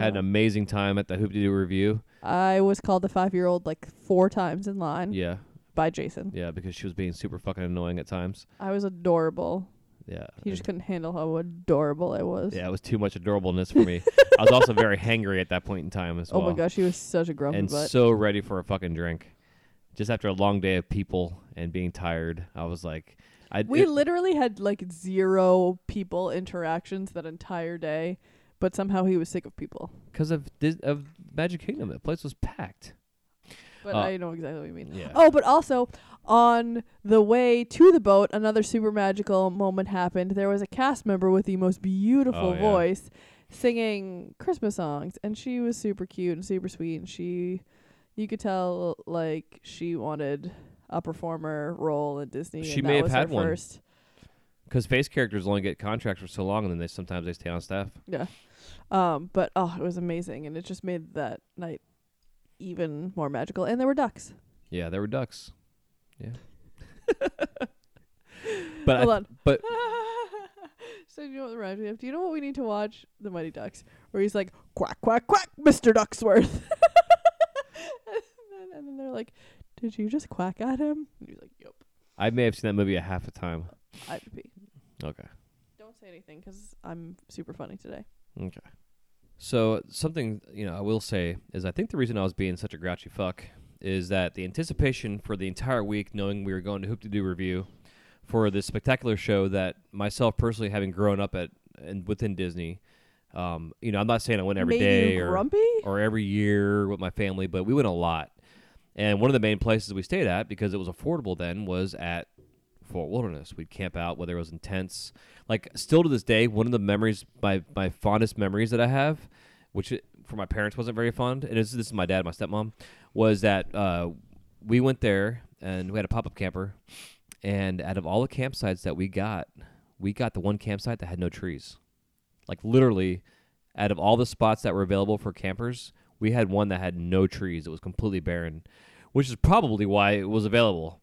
Had an amazing time at the Hoop Doo review. I was called the five year old like four times in line Yeah. by Jason. Yeah, because she was being super fucking annoying at times. I was adorable. Yeah. He just couldn't handle how adorable I was. yeah, it was too much adorableness for me. I was also very hangry at that point in time as Oh well. Oh my gosh, he was such a grumpy And butt. so ready for a fucking drink. Just after a long day of people and being tired, I was like, I we it- literally had like zero people interactions that entire day, but somehow he was sick of people. because of Dis- of Magic Kingdom, the place was packed. But Uh, I know exactly what you mean. Yeah. Oh, but also on the way to the boat, another super magical moment happened. There was a cast member with the most beautiful Oh, yeah. voice singing Christmas songs, and she was super cute and super sweet. And she, you could tell, like she wanted a performer role at Disney. She and may that have was had one. First. Because face characters only get contracts for so long, and then they sometimes they stay on staff. Yeah. Um, but oh, it was amazing, and it just made that night even more magical. And there were ducks. Yeah, there were ducks. Yeah. but I, on. but- so you know what reminds me of? Do you know what we need to watch? The Mighty Ducks, where he's like quack quack quack, Mister Ducksworth. and, then, and then they're like, "Did you just quack at him?" And he's like, "Yep." I may have seen that movie a half a time. Uh, I have to pee. Okay. Don't say anything because I'm super funny today. Okay. So something you know I will say is I think the reason I was being such a grouchy fuck is that the anticipation for the entire week, knowing we were going to Hoop-Dee-Doo Revue for this spectacular show that myself personally having grown up at and within Disney, Um, you know, I'm not saying I went every Made day or grumpy? or every year with my family, but we went a lot. And one of the main places we stayed at, because it was affordable then, was at Fort Wilderness. We'd camp out, whether it was intense. Like, still to this day, one of the memories, my, my fondest memories that I have, which for my parents wasn't very fond, and this, this is my dad, my stepmom, was that uh, we went there and we had a pop up camper. And out of all the campsites that we got, we got the one campsite that had no trees. Like, literally, out of all the spots that were available for campers, we had one that had no trees. It was completely barren, which is probably why it was available.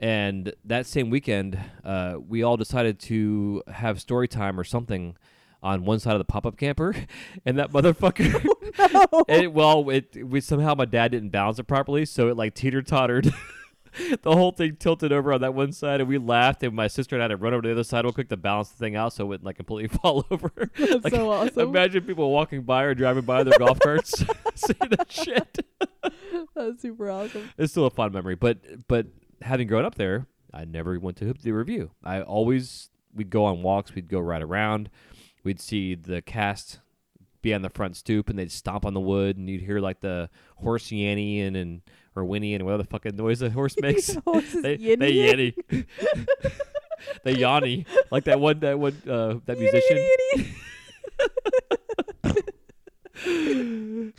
And that same weekend, uh, we all decided to have story time or something on one side of the pop up camper, and that motherfucker. No. it, well, it we somehow my dad didn't balance it properly, so it like teeter tottered. the whole thing tilted over on that one side, and we laughed. And my sister and I had to run over to the other side real quick to balance the thing out, so it wouldn't like completely fall over. That's Like, so awesome. Imagine people walking by or driving by their golf carts, seeing that shit. That's super awesome. It's still a fun memory, but but having grown up there, I never went to Hoop the Review. I always we'd go on walks, we'd go right around, we'd see the cast be on the front stoop, and they'd stomp on the wood, and you'd hear like the horse yannying and or whinnying and whatever the fucking noise a horse makes. Horses they they yinny. yanny. they yanny like that one that one uh, that musician. And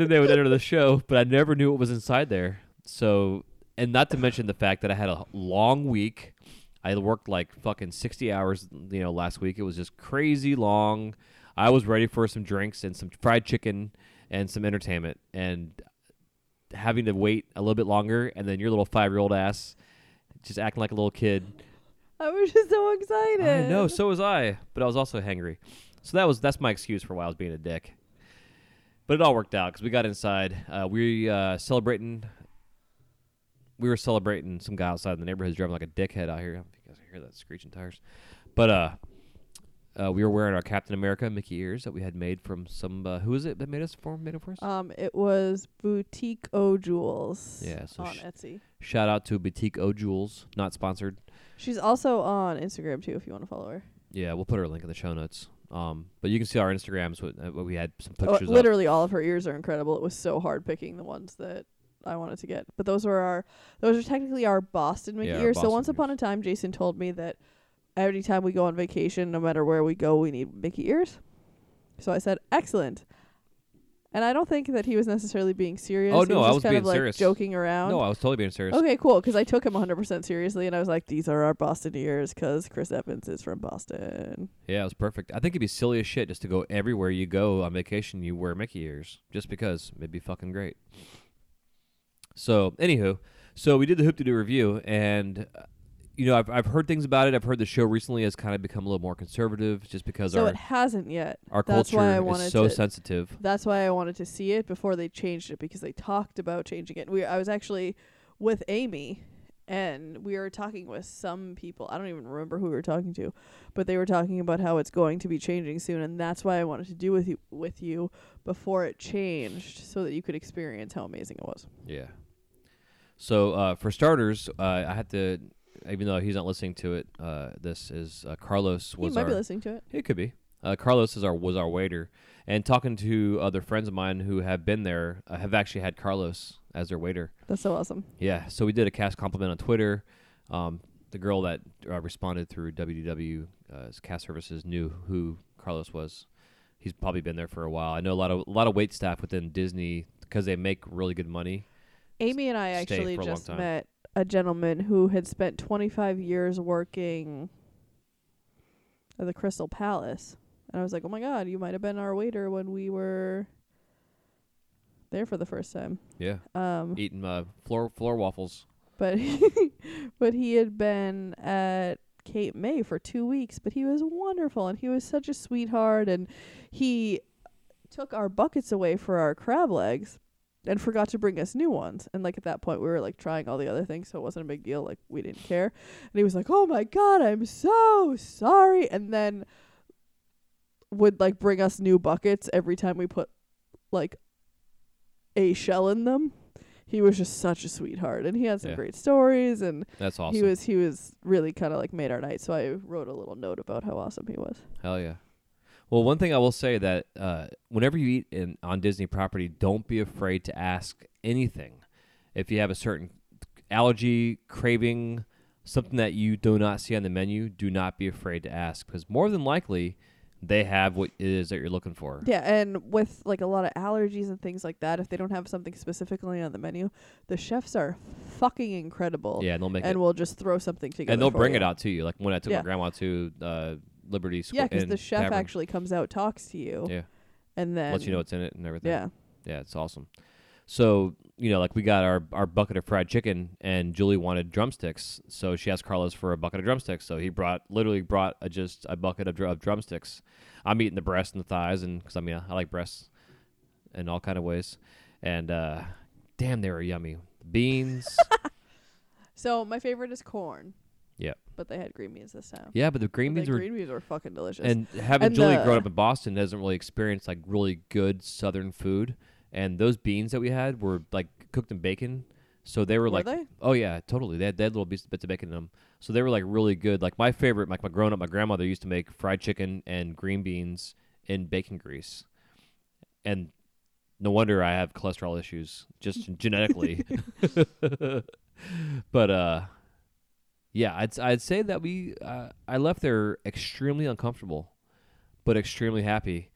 then they would enter the show, but I never knew what was inside there. So, and not to mention the fact that I had a long week. I worked like fucking 60 hours, you know, last week. It was just crazy long. I was ready for some drinks and some fried chicken and some entertainment. And having to wait a little bit longer, and then your little five year old ass just acting like a little kid. I was just so excited. I know, so was I, but I was also hangry. So that was that's my excuse for why I was being a dick. But it all worked out because we got inside. Uh, we uh, celebrating. We were celebrating some guy outside in the neighborhood driving like a dickhead out here. I don't know if you guys hear that screeching tires. But uh, uh, we were wearing our Captain America Mickey ears that we had made from some. Uh, who is it that made us for? Made it for us? Um, it was Boutique O Jewels. Yeah, so on sh- Etsy. Shout out to Boutique O Jewels, not sponsored. She's also on Instagram too, if you want to follow her. Yeah, we'll put her link in the show notes. Um, but you can see our Instagrams. What, uh, what we had some Oh, pictures. up. literally, all of her ears are incredible. It was so hard picking the ones that I wanted to get, but those were our those are technically our Boston Mickey Yeah, ears. so Boston once upon a time, Jason told me that every time we go on vacation, no matter where we go, we need Mickey ears. So I said, excellent. And I don't think that he was necessarily being serious. Oh, He no, was I was kind being of like serious. joking around. No, I was totally being serious. Okay, cool. Because I took him 100% seriously, and I was like, "These are our Boston ears," because Chris Evans is from Boston. Yeah, it was perfect. I think it'd be silly as shit just to go everywhere you go on vacation. You wear Mickey ears just because it'd be fucking great. So, anywho, so we did the Hoop-Dee-Doo Revue, and you know, I've I've heard things about it. I've heard the show recently has kind of become a little more conservative, just because So our it hasn't yet. our that's culture why I is wanted so to- sensitive. That's why I wanted to see it before they changed it because they talked about changing it. We I was actually with Amy and we were talking with some people. I don't even remember who we were talking to, but they were talking about how it's going to be changing soon and that's why I wanted to do with you with you before it changed so that you could experience how amazing it was. Yeah. So uh, for starters, uh, I had to, even though he's not listening to it, uh, this is uh, Carlos was might our. be listening to it. It could be. Uh, Carlos is our was our waiter, and talking to other friends of mine who have been there uh, have actually had Carlos as their waiter. That's so awesome. Yeah, so we did a cast compliment on Twitter. Um, the girl that uh, responded through WDW uh, cast services knew who Carlos was. He's probably been there for a while. I know a lot of a lot of wait staff within Disney because they make really good money. Amy and I actually for a long just met a gentleman who had spent 25 years working at the Crystal Palace. And I was like, oh my God, you might have been our waiter when we were there for the first time. Yeah, Um, eating uh, floor floor waffles. but but he had been at Cape May for two weeks, but he was wonderful and he was such a sweetheart and he took our buckets away for our crab legs and forgot to bring us new ones. And like at that point we were like trying all the other things, so it wasn't a big deal, like we didn't care. And he was like, Oh my god, I'm so sorry and then would like bring us new buckets every time we put like a shell in them. He was just such a sweetheart and he had some Yeah. great stories and That's awesome. he was he was really kind of like made our night. So I wrote a little note about how awesome he was. Hell yeah. Well, one thing I will say that uh, whenever you eat in on Disney property, don't be afraid to ask anything. If you have a certain allergy, craving, something that you do not see on the menu, do not be afraid to ask because more than likely they have what it is that you're looking for. Yeah, and with like a lot of allergies and things like that, if they don't have something specifically on the menu, the chefs are fucking incredible. Yeah, and they'll make and it, will just throw something together. and they'll bring you. it out to you. Like when I took Yeah. my grandma to uh, Liberty Square. Yeah, because the chef Tavern, actually comes out, talks to you, yeah and then lets you know what's in it and everything. Yeah, Yeah, it's awesome. So, you know, like we got our, our bucket of fried chicken and Julie wanted drumsticks. So she asked Carlos for a bucket of drumsticks. So he brought, literally brought a, just a bucket of, of drumsticks. I'm eating the breasts and the thighs and cause I mean, I like breasts in all kind of ways. And, uh, damn, they were yummy. Beans. So my favorite is corn. Yep. But they had green beans this time. yeah, but the green But beans the were, green beans were fucking delicious. and having And Julie the- grown up in Boston doesn't really experience like really good Southern food. And those beans that we had were like cooked in bacon. So they were, were like they? Oh yeah, totally. They had, they had little bits, bits of bacon in them, so they were like really good. Like my favorite, like my grown up, my grandmother used to make fried chicken and green beans in bacon grease, and no wonder I have cholesterol issues just genetically. but uh, yeah, I'd I'd say that we uh, I left there extremely uncomfortable, but extremely happy.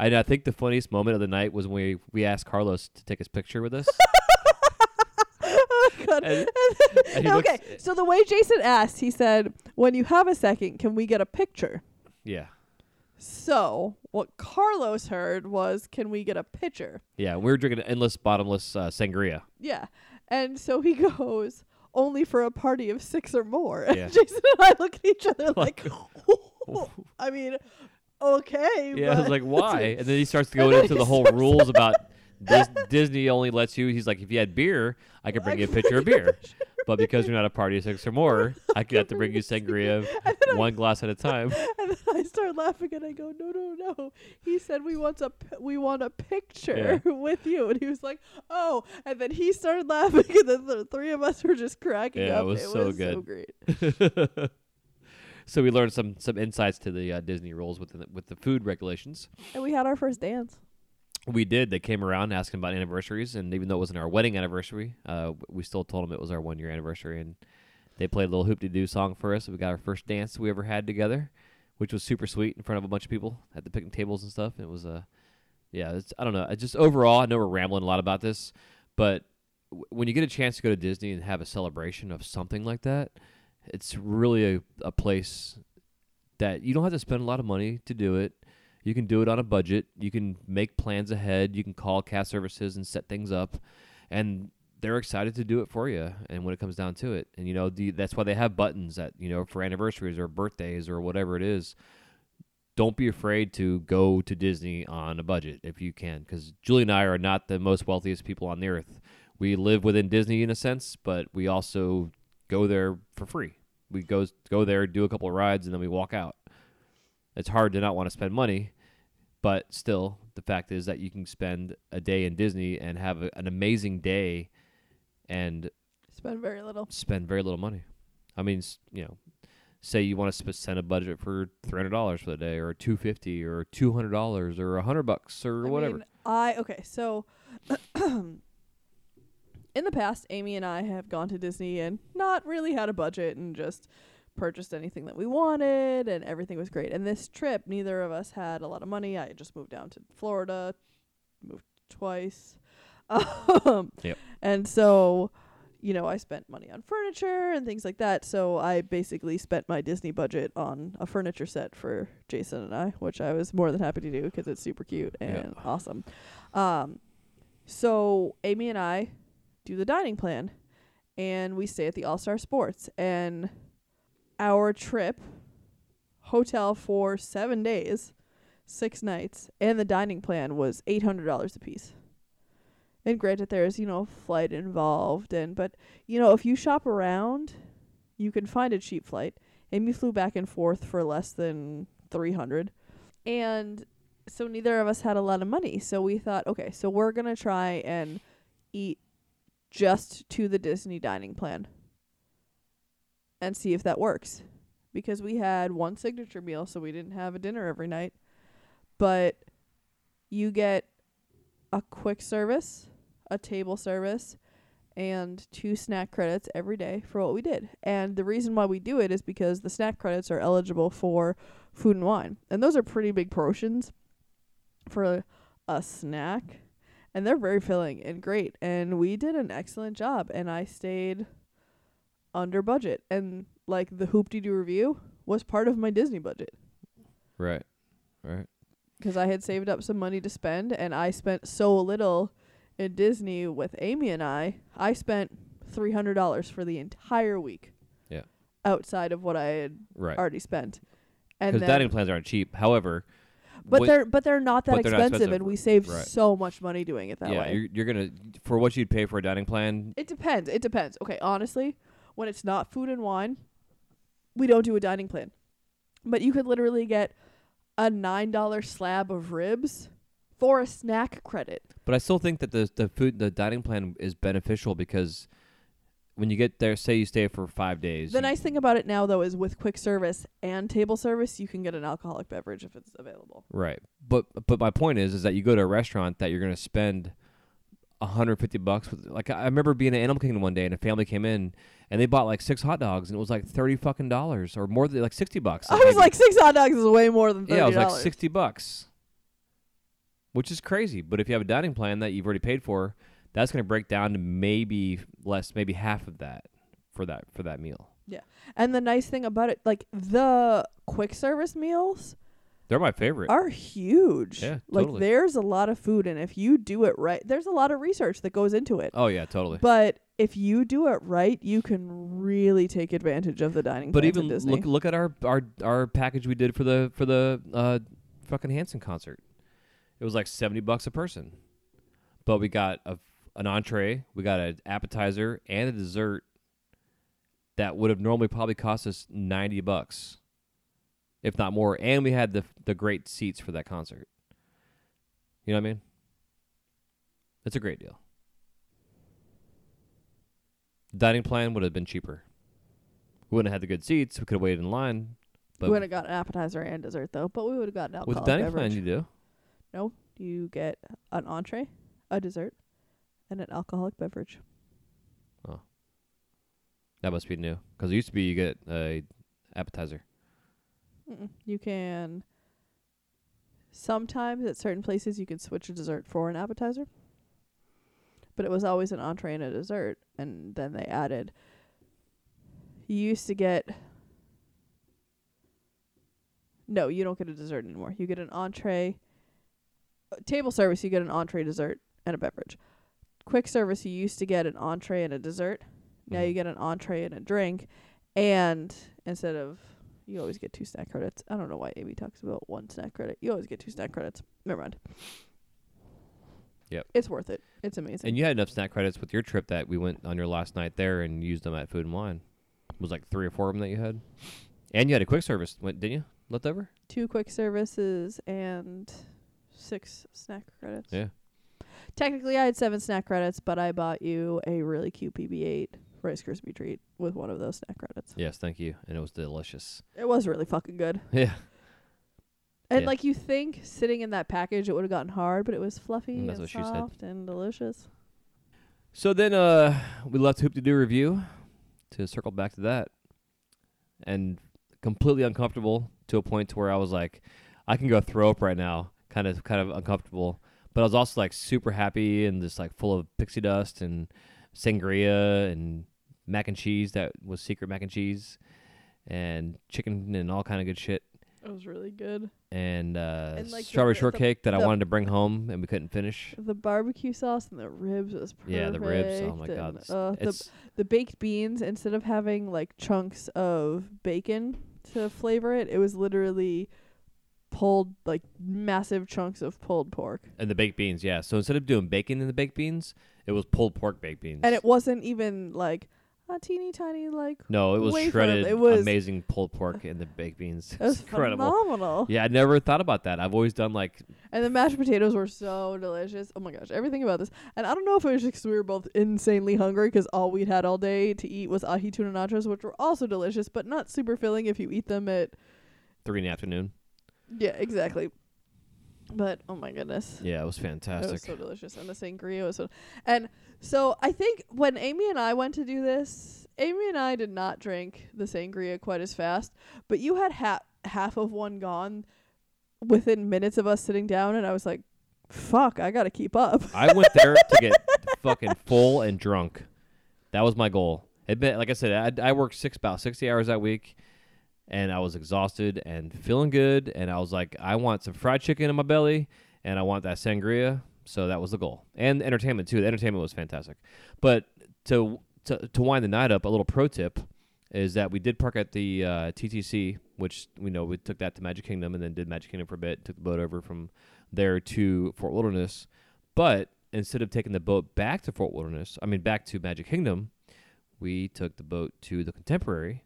And I think the funniest moment of the night was when we, we asked Carlos to take his picture with us. oh. And- and okay, looks- so the way Jason asked, he said, "When you have a second, can we get a picture?" yeah. So what Carlos heard was, "Can we get a picture?" Yeah, we were drinking endless, bottomless uh, sangria. Yeah, and so he goes, "Only for a party of six or more." And Jason and I look at each other like, I mean, okay. Yeah, I was like, why? And then he starts to go into the whole rules about Dis- Disney only lets you. He's like, if you had beer, I could bring you a pitcher of beer. But because you're not a party of six or more, I could have to bring you sangria one glass at a time. And then I start laughing and I go, no, no, no. He said we want a p- we want a picture with you, and he was like, oh. And then he started laughing, and then the three of us were just cracking Yeah, it up. was so good. so great. so we learned some some insights to the uh, Disney rules with the, with the food regulations. And we had our first dance. We did. They came around asking about anniversaries, and even though it wasn't our wedding anniversary, uh, we still told them it was our one year anniversary, and they played a little hoop de doo song for us. We got our first dance we ever had together, which was super sweet in front of a bunch of people at the picnic tables and stuff. It was uh, yeah, I don't know. Just overall, I know we're rambling a lot about this, but w- when you get a chance to go to Disney and have a celebration of something like that, it's really a, a place that you don't have to spend a lot of money to do it. You can do it on a budget. You can make plans ahead. You can call cast services and set things up, and they're excited to do it for you. And when it comes down to it, and you know, the, that's why they have buttons that you know for anniversaries or birthdays or whatever it is. Don't be afraid to go to Disney on a budget if you can, because Julie and I are not the most wealthiest people on the earth. We live within Disney in a sense, but we also go there for free. We go go there, do a couple of rides, and then we walk out. It's hard to not want to spend money, but still, the fact is that you can spend a day in Disney and have a, an amazing day, and Spent very little. spend very little money. I mean, you know, say you want to sp- send a budget for three hundred dollars for the day, or two fifty, or two hundred dollars, or a hundred bucks, or I whatever. mean, I okay, so in the past, Amy and I have gone to Disney and not really had a budget and just purchased anything that we wanted and everything was great. And this trip, neither of us had a lot of money. I had just moved down to Florida, moved twice. Um, Yep. And so, you know, I spent money on furniture and things like that. So I basically spent my Disney budget on a furniture set for Jason and I, which I was more than happy to do because it's super cute and Yeah. awesome. Um, so Amy and I do the dining plan, and we stay at the All Star Sports. And our trip, hotel for seven days, six nights, and the dining plan was eight hundred dollars a piece. And granted, there's you know flight involved, and but you know if you shop around, you can find a cheap flight. Amy flew back and forth for less than three hundred, and so neither of us had a lot of money. So we thought, okay, so we're gonna try and eat just to the Disney dining plan and see if that works. because we had one signature meal, so we didn't have a dinner every night. But you get a quick service, a table service, and two snack credits every day for what we did. And the reason why we do it is because the snack credits are eligible for food and wine. And those are pretty big portions for a snack. And they're very filling and great. And we did an excellent job. And I stayed under budget. And like the Hoop-Dee-Doo Revue was part of my Disney budget Right. Right. because I had saved up some money to spend, and I spent so little in Disney with Amy and I. I spent three hundred dollars for the entire week. Yeah. Outside of what I had Right. already spent, and Because dining plans aren't cheap. However, but they're but they're not that they're not expensive, expensive. and we saved Right. so much money doing it that yeah, way. you're you're gonna for what you'd pay for a dining plan. It depends. It depends. Okay, honestly, when it's not food and wine, we don't do a dining plan. But you could literally get a nine dollar slab of ribs for a snack credit. But I still think that the the food the dining plan is beneficial because when you get there, say you stay for five days. The nice thing about it now though is with quick service and table service, you can get an alcoholic beverage if it's available. Right. But but my point is is that you go to a restaurant that you're gonna spend 150 bucks like I remember being at Animal Kingdom one day and a family came in and they bought like six hot dogs and it was like 30 fucking dollars or more than like 60 bucks. I was maybe. like six hot dogs is way more than thirty yeah, it was like 60 bucks. Which is crazy, but if you have a dining plan that you've already paid for, that's going to break down to maybe less, maybe half of that for that for that meal. Yeah. And the nice thing about it, like the quick service meals They're my favorite. are huge. Yeah, like there's a lot of food, and if you do it right, there's a lot of research that goes into it. oh yeah, totally. But if you do it right, you can really take advantage of the dining. But even Disney. look look at our our our package we did for the for the uh fucking Hanson concert. It was like seventy bucks a person, but we got a an entree, we got an appetizer and a dessert that would have normally probably cost us ninety bucks, if not more. And we had the the great seats for that concert. You know what I mean? It's a great deal. The dining plan would have been cheaper. We wouldn't have had the good seats. We could have waited in line. But we would have got an appetizer and dessert though, but we would have gotten with alcoholic the dining beverage. plan, you do. No, you get an entree, a dessert, and an alcoholic beverage. Oh, that must be new. Because it used to be you get a appetizer. Mm-mm. You can. Sometimes at certain places you can switch a dessert for an appetizer, but it was always an entree and a dessert, and then they added. You used to get. No, you don't get a dessert anymore. You get an entree. uh, Table service, you get an entree, dessert, and a beverage. Quick service, you used to get an entree and a dessert. Now Mhm. you get an entree and a drink, and instead of you always get two snack credits. I don't know why Amy talks about one snack credit. You always get two snack credits. Never mind. Yep. It's worth it. It's amazing. And you had enough snack credits with your trip that we went on your last night there and used them at Food and Wine. It was like three or four of them that you had. And you had a quick service, went, didn't you? Left over? two quick services and six snack credits. Yeah. Technically, I had seven snack credits, but I bought you a really cute BB-8 Rice Krispie treat with one of those snack credits. Yes, thank you. And it was delicious. It was really fucking good. Yeah. And Yeah. like you think sitting in that package it would have gotten hard, but it was fluffy Mm, that's and what she said. soft and delicious. So then uh we left Hoop-Dee-Doo Revue to circle back to that. And completely uncomfortable to a point to where I was like, I can go throw up right now. Kind of kind of uncomfortable. But I was also like super happy and just like full of pixie dust and sangria and mac and cheese that was secret mac and cheese and chicken and all kind of good shit. It was really good. And uh And, like, the strawberry the- shortcake that I the- wanted to bring home and we couldn't finish. The barbecue sauce and the ribs was perfect. Yeah, the ribs. Oh my god. and, It's, uh, the it's the baked beans instead of having like chunks of bacon to flavor it, it was literally pulled like massive chunks of pulled pork. And the baked beans, yeah. So instead of doing bacon in the baked beans, it was pulled pork baked beans. And it wasn't even like a teeny tiny like No, it was wafer. shredded, It was- amazing pulled pork and the baked beans. it was incredible. phenomenal. Yeah, I never thought about that. I've always done like And the mashed potatoes were so delicious. Oh my gosh, everything about this. And I don't know if it was just we were both insanely hungry because all we'd had all day to eat was ahi tuna nachos, which were also delicious, but not super filling if you eat them at. three in the afternoon. Yeah, exactly. But oh my goodness. Yeah, it was It fantastic. was so delicious, and the sangria was so. And so I think when Amy and I went to do this, Amy and I did not drink the sangria quite as fast, but you had ha- half of one gone within minutes of us sitting down, and I was like, "Fuck, I gotta keep up." I went there to get fucking full and drunk. That was my goal. It been, like I said, I, I worked six about sixty hours that week, and I was exhausted and feeling good. And I was like, I want some fried chicken in my belly, and I want that sangria. So that was the goal, and entertainment too. The entertainment was fantastic. But to to to wind the night up, a little pro tip is that we did park at the uh, TTC, which we know we took that to Magic Kingdom, and then did Magic Kingdom for a bit. Took the boat over from there to Fort Wilderness. But instead of taking the boat back to Fort Wilderness, I mean back to Magic Kingdom, we took the boat to the Contemporary,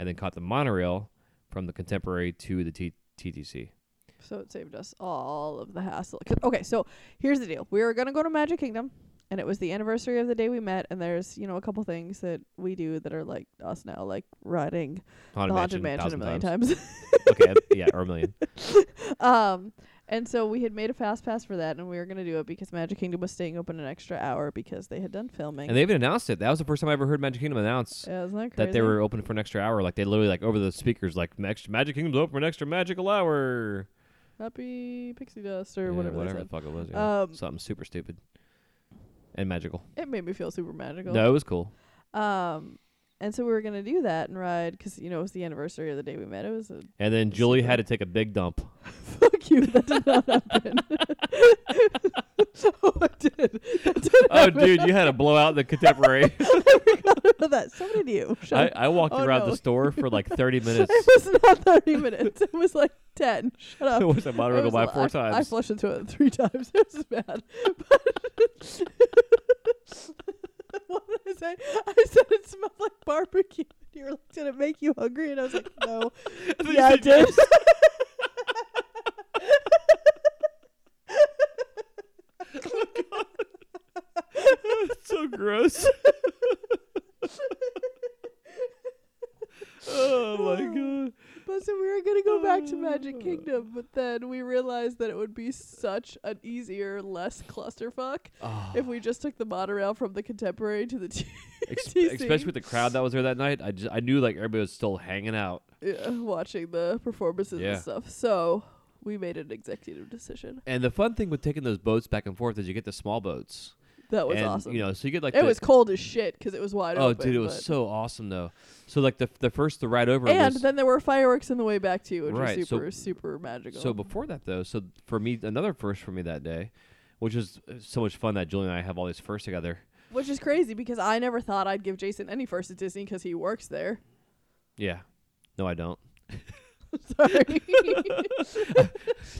and then caught the monorail from the Contemporary to the T- TTC. So it saved us all of the hassle. Okay, so here's the deal: we were gonna go to Magic Kingdom, and it was the anniversary of the day we met. And there's you know a couple things that we do that are like us now, like riding Haunted the Haunted Mansion, a million million times. times. okay, yeah, or a million. um, and so we had made a fast pass for that, and we were gonna do it because Magic Kingdom was staying open an extra hour because they had done filming. And they even announced it. That was the first time I ever heard Magic Kingdom announce yeah, that crazy? that they were open for an extra hour. Like they literally like over the speakers, like Magic Kingdom's open for an extra magical hour. happy pixie dust or Yeah, whatever. whatever the fuck it was. Yeah. Um, Something super stupid and magical. It made me feel super magical. No, it was cool. Um, and so we were gonna do that and ride because you know it was the anniversary of the day we met. It was a And then Julie had to take a big dump. fuck you. That did not happen. oh, it did. That did oh, happen. dude, you had a blowout in the contemporary. I forgot about that. So did you. Shut I, up. I walked Oh, around no. the store for like 30 minutes. It was not 30 minutes. It was like 10. Shut up. it was a It monorail was by a- four I, I times. flushed into it three times. It was bad. But what did I say? I said it smelled like barbecue. You were like, did it make you hungry? And I was like, no. I yeah, it did. Oh, That's so gross. oh my god. So we were gonna go back to Uh. Magic Kingdom, but then we realized that it would be such an easier, less clusterfuck Oh. if we just took the monorail from the Contemporary to the T- Ex- especially with the crowd that was there that night. I just I knew like everybody was still hanging out. yeah, watching the performances Yeah. and stuff. So we made an executive decision. And the fun thing with taking those boats back and forth is you get the small boats. That was and, awesome. You know, so you get like it the, was cold as shit because it was wide Oh, open. Oh, dude, it was so awesome though. So like the the first the ride over and was then there were fireworks on the way back too, which Right, was so- super, super magical. So before that, though, so for me, another first for me that day, which is uh, so much fun that Julie and I have all these firsts together. which is crazy because I never thought I'd give Jason any first at Disney because he works there. Yeah, no, I don't. Sorry,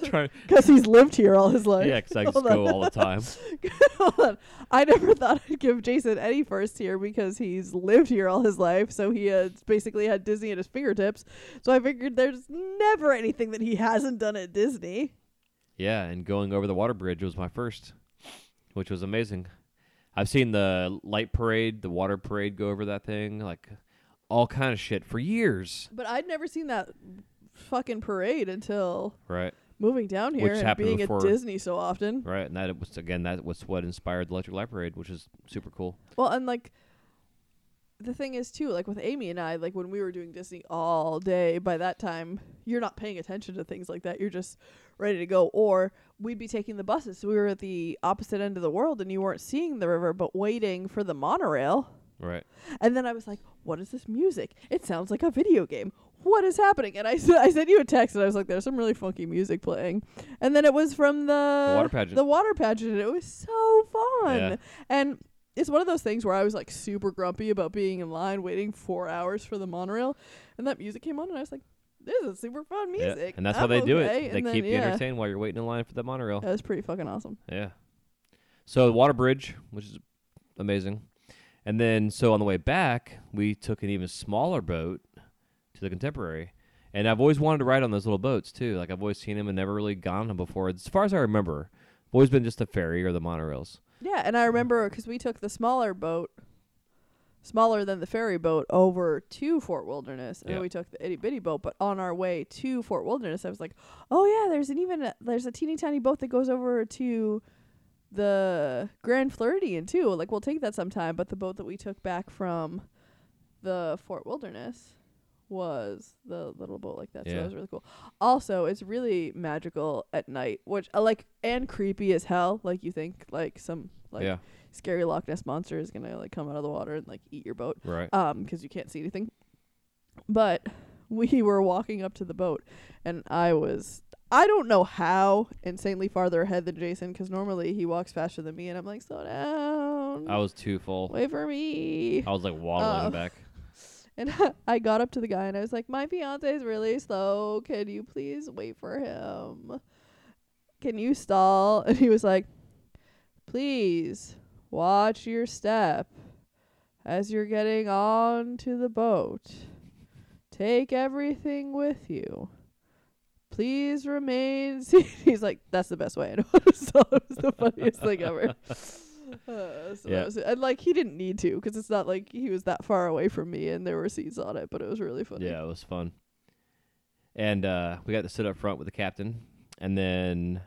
because he's lived here all his life. Yeah, because I just Hold go on. all the time. Hold on. I never thought I'd give Jason any first here because he's lived here all his life, so he has basically had Disney at his fingertips. So I figured there's never anything that he hasn't done at Disney. Yeah, and going over the water bridge was my first, which was amazing. I've seen the light parade, the water parade go over that thing, like all kind of shit for years. But I'd never seen that fucking parade until Right, moving down here Which and being before- at Disney so often. right, and that was again that was what inspired the electric light parade, which is super cool. Well, and like the thing is too, like with Amy and I, like when we were doing Disney all day, by that time you're not paying attention to things like that. You're just ready to go. Or we'd be taking the buses. So we were at the opposite end of the world and you weren't seeing the river but waiting for the monorail. Right, And then I was like, What is this music? It sounds like a video game. What is happening? And I s- I sent you a text and I was like, There's some really funky music playing. And then it was from the, the water pageant. the water pageant and it was so fun. Yeah. And it's one of those things where I was like super grumpy about being in line waiting four hours for the monorail, and that music came on, and I was like, "This is super fun Yeah, music." and that's how I'm they do okay. it. They And then, keep you yeah, entertained while you're waiting in line for the monorail. That was pretty fucking awesome. Yeah. So the water bridge, which is amazing, And then, so on the way back, we took an even smaller boat to the Contemporary. And I've always wanted to ride on those little boats too. Like I've always seen them and never really gone on them before. As far as I remember, I've always been just the ferry or the monorails. Yeah, and I remember because we took the smaller boat, smaller than the ferry boat, over to Fort Wilderness, and Yeah. then we took the itty bitty boat. But on our way to Fort Wilderness, I was like, "Oh yeah, there's an even a, there's a teeny tiny boat that goes over to the Grand Floridian too. Like we'll take that sometime." But the boat that we took back from the Fort Wilderness was the little boat like that. So Yeah. that was really cool. Also, it's really magical at night, which I like and creepy as hell. Like you think like some like yeah, scary Loch Ness monster is gonna like come out of the water and like eat your boat, right. um, because you can't see anything. But we were walking up to the boat, and I was. I don't know how insanely farther ahead than Jason, because normally he walks faster than me, and I'm like, slow down, I was too full. wait for me. I was like waddling Uh, back. And I got up to the guy and I was like, My fiance is really slow. Can you please wait for him? Can you stall? And he was like, Please watch your step as you're getting on to the boat. Take everything with you. Please remain seated. He's like, That's the best way. I know. so it was the funniest thing ever. Uh, so Yeah. that was it. And like he didn't need to because it's not like he was that far away from me and there were seats on it, but it was really funny. Yeah, it was fun. And uh, we got to sit up front with the captain, and then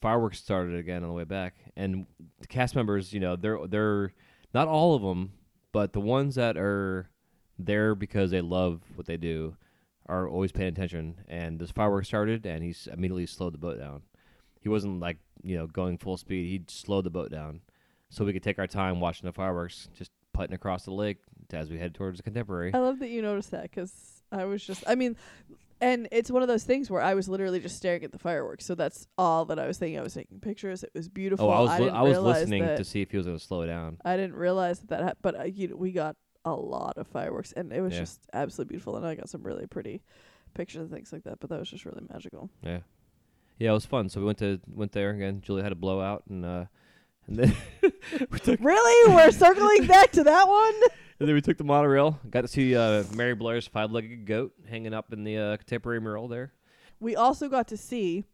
fireworks started again on the way back. And the cast members, you know, they're they're not all of them, but the ones that are there because they love what they do are always paying attention. And this fireworks started, and he immediately slowed the boat down. He wasn't like you know going full speed. He slowed the boat down so we could take our time watching the fireworks, just putting across the lake as we head towards the contemporary. I love that you noticed that because I was just, I mean, and it's one of those things where I was literally just staring at the fireworks. So that's all that I was thinking. I was taking pictures. It was beautiful. Oh, I was li- didn't I was listening to see if he was going to slow down. I didn't realize that that, ha- but uh, you know, we got a lot of fireworks and it was Yeah. just absolutely beautiful. And I got some really pretty pictures and things like that. But that was just really magical. Yeah, yeah, it was fun. So we went to went there again. Julia had a blowout, and uh, and then we took really, we're circling back to that one. and then we took the monorail. Got to see uh, Mary Blair's five-legged goat hanging up in the uh, contemporary mural there. We also got to see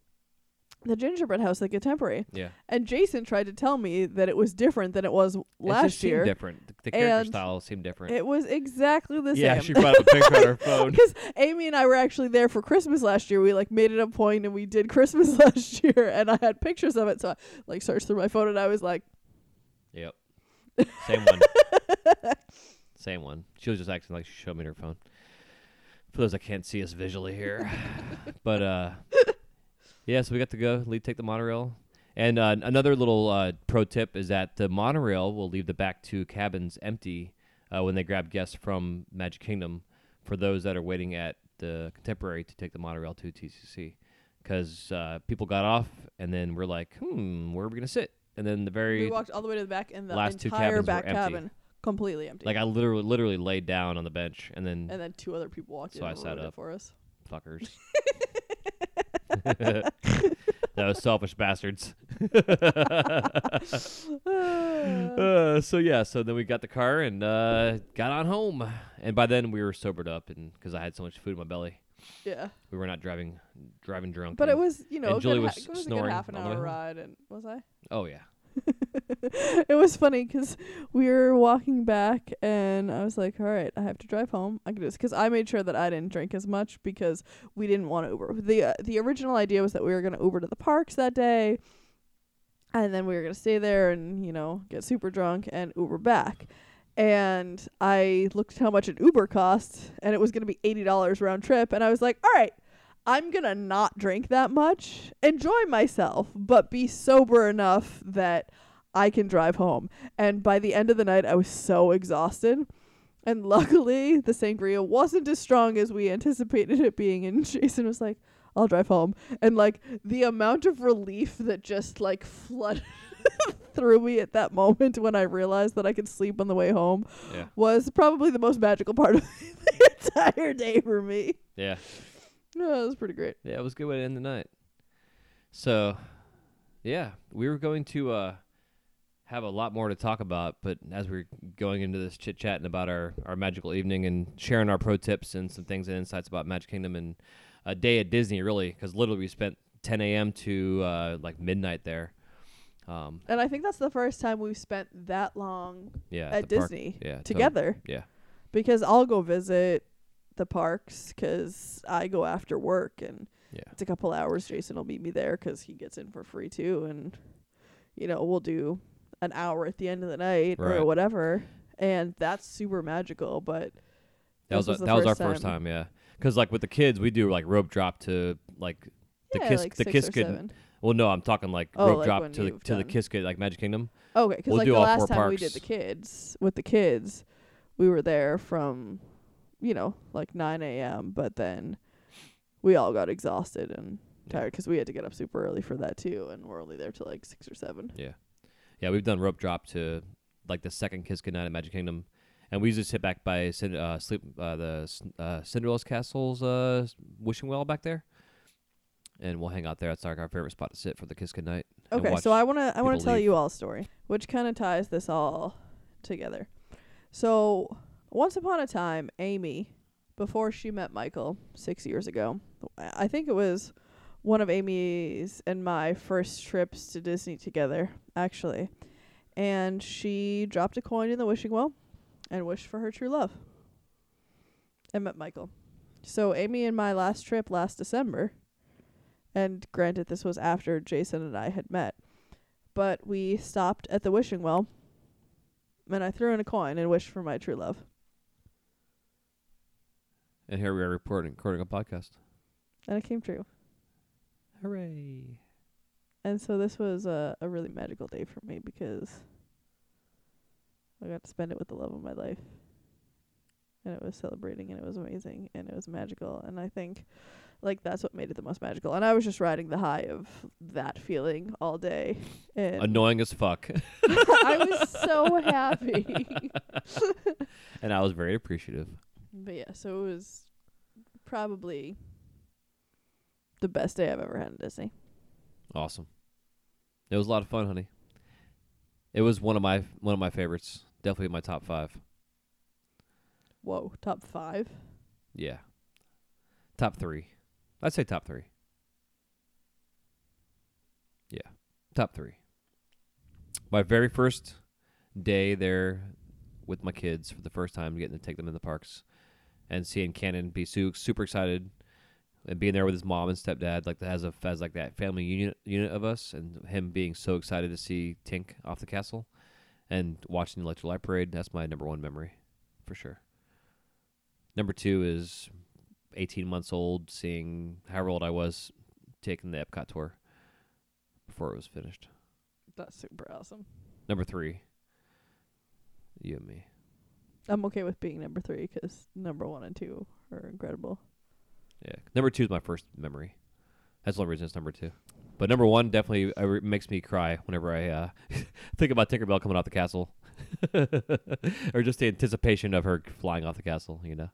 the gingerbread house at Contemporary. Yeah, And Jason tried to tell me that it was different than it was it last just seemed year. different. The, the character and style seemed different. It was exactly the yeah, same. Yeah, she brought up a picture on her phone. Because Amy and I were actually there for Christmas last year. We like made it a point and we did Christmas last year, and I had pictures of it. So I like searched through my phone and I was like, Yep, same one. same one. She was just acting like she showed me her phone. For those that can't see us visually here, but uh, yeah, so we got to go lead, take the monorail. And uh, another little uh, pro tip is that the monorail will leave the back two cabins empty uh, when they grab guests from Magic Kingdom for those that are waiting at the Contemporary to take the monorail to TTC. Because uh, people got off, and then we're like, hmm, where are we going to sit? And then the very we walked all the way to the back, and the last two entire cabins were back empty. cabin completely empty. like I literally literally laid down on the bench and then and then two other people walked So in I and sat up. for us. fuckers. Those selfish bastards. uh, so yeah, so then we got the car and uh, got on home, and by then we were sobered up, and because I had so much food in my belly, yeah, we were not driving driving drunk. but it was you know Julie good, was ha- it was a good half an on the way hour ride, and was I? oh yeah, it was funny 'cause we were walking back and I was like, all right, I have to drive home. I can do this because I made sure that I didn't drink as much because we didn't want to Uber. The uh, the original idea was that we were going to Uber to the parks that day, and then we were going to stay there and you know get super drunk and Uber back. And I looked how much an Uber cost, and it was going to be eighty dollars round trip. And I was like, all right. I'm gonna not drink that much, enjoy myself, but be sober enough that I can drive home. And by the end of the night, I was so exhausted. And luckily, the sangria wasn't as strong as we anticipated it being. And Jason was like, I'll drive home. And like the amount of relief that just like flooded through me at that moment when I realized that I could sleep on the way home yeah, was probably the most magical part of the entire day for me. yeah, Yeah, it was pretty great. yeah. It was a good way to end the night. So, yeah, we were going to uh, have a lot more to talk about, but as we're going into this chit chatting about our, our magical evening and sharing our pro tips and some things and insights about Magic Kingdom and a day at Disney, really, because literally we spent 10 a.m. to uh, like midnight there. Um, And I think that's the first time we've spent that long yeah, at park- Disney yeah, totally. together. Yeah, Because I'll go visit the parks 'cause I go after work and yeah, it's a couple hours. Jason will meet me there 'cause he gets in for free too, and you know we'll do an hour at the end of the night Right. or whatever, and that's super magical. But that was, this that was our first first time. Yeah, because like with the kids, we do like rope drop to like the yeah, kiss like the kiss kid. seven. Well, no, I'm talking like Oh, rope like drop to the to the kiss kid like Magic Kingdom. Okay, 'cause We'll like do the all last four time we did the kids with the kids, we were there from, you know, like 9 a.m. But then we all got exhausted and tired 'cause we had to get up super early for that too, and we're only there till like six or seven. Yeah, yeah, we've done rope drop to like the second Kiss Goodnight at Magic Kingdom, and we usually sit back by uh, sleep uh, the uh, Cinderella's Castle's uh, wishing well back there, and we'll hang out there. That's like our favorite spot to sit for the Kiss Goodnight. Okay, so I wanna I wanna tell leave. you all a story, which kind of ties this all together. So once upon a time, Amy, before she met Michael six years ago, I think it was one of Amy's and my first trips to Disney together, actually, and she dropped a coin in the wishing well and wished for her true love. And met Michael. So Amy and my last trip last December and granted this was after Jason and I had met. But we stopped at the wishing well and I threw in a coin and wished for my true love. And here we are reporting, recording a podcast. And it came true. Hooray! And so this was a, a really magical day for me because I got to spend it with the love of my life. And it was celebrating and it was amazing and it was magical and I think like that's what made it the most magical. And I was just riding the high of that feeling all day. And Annoying as fuck, I was so happy. and I was very appreciative. But yeah, so it was probably the best day I've ever had at Disney. Awesome. It was a lot of fun, honey. It was one of my one of my favorites. Definitely in my top five. Whoa, top five? Yeah. Top three. I'd say top three. Yeah. Top three. My very first day there with my kids for the first time, getting to take them in the parks and seeing Cannon be su- super excited and being there with his mom and stepdad, like as a as like that family unit unit of us, and him being so excited to see Tink off the castle and watching the Electrical Parade. That's my number one memory, for sure. Number two is 18 months old, seeing however old I was, taking the Epcot tour before it was finished. That's super awesome. Number three, you and me. I'm okay with being number three 'cause number one and two are incredible. Yeah, number two is my first memory. That's the only reason it's number two. But number one definitely uh, makes me cry whenever I uh, think about Tinkerbell coming off the castle, or just the anticipation of her flying off the castle. You know.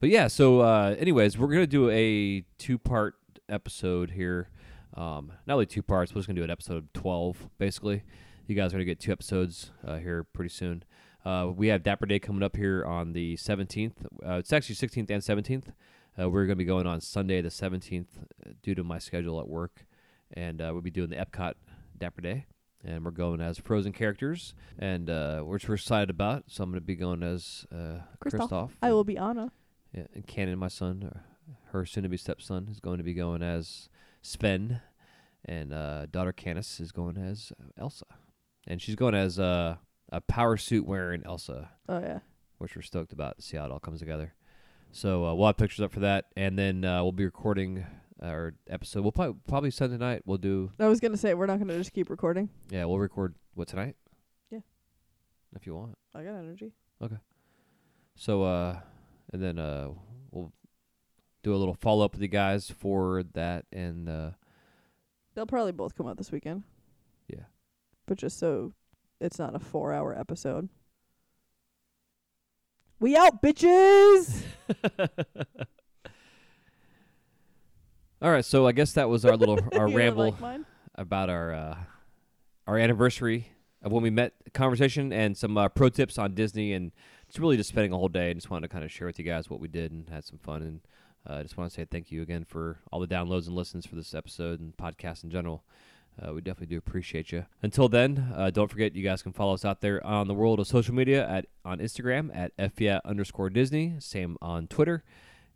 But yeah, so uh, anyways, we're gonna do a two-part episode here. Um, not only two parts, we're just gonna do an episode twelve, basically. You guys are gonna get two episodes uh, here pretty soon. Uh, we have Dapper Day coming up here on the 17th. Uh, it's actually 16th and 17th. Uh, we're going to be going on Sunday the 17th uh, due to my schedule at work. And uh, we'll be doing the Epcot Dapper Day. And we're going as Frozen characters, and uh, which we're excited about. So I'm going to be going as uh, Kristoff. Kristoff. I will be Anna. Yeah, and Cannon, my son, her soon-to-be stepson, is going to be going as Sven, and uh, daughter Canis is going as Elsa, and she's going as uh, a power suit wearing Elsa, Oh yeah. which we're stoked about to see how it all comes together. So uh, we'll have pictures up for that, and then uh, we'll be recording our episode. We'll probably probably Sunday night. We'll do I was gonna say we're not gonna just keep recording. yeah. We'll record what tonight. Yeah. if you want. I got energy. Okay. So uh and then uh we'll do a little follow up with you guys for that and uh They'll probably both come out this weekend. Yeah. But just so it's not a four hour episode. We out, bitches. All right, so I guess that was our little our ramble like about our uh our anniversary of when we met, conversation, and some uh, pro tips on Disney, and it's really just spending a whole day. and just wanted to kind of share with you guys what we did and had some fun. And I uh, just want to say thank you again for all the downloads and listens for this episode and podcast in general. Uh, we definitely do appreciate you. Until then, uh, don't forget you guys can follow us out there on the world of social media at on Instagram at fya underscore Disney. Same on Twitter,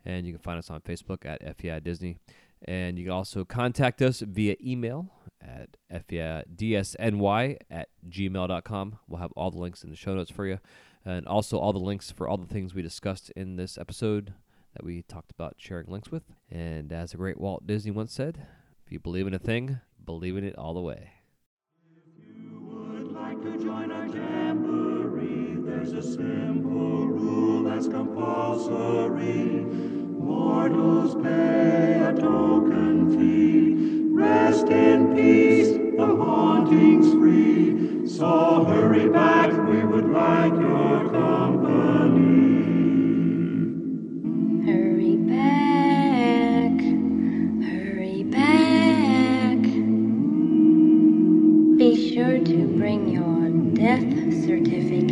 and you can find us on Facebook at fya Disney. And you can also contact us via email at fyadsny at gmail.com. We'll have all the links in the show notes for you, and also all the links for all the things we discussed in this episode that we talked about sharing links with. And as the great Walt Disney once said, if you believe in a thing, believe in it all the way. like to join our jamboree, there's a simple rule that's compulsory. Mortals pay a token fee. Rest in peace, the haunting's free. So hurry back, we would like your company. Certificate.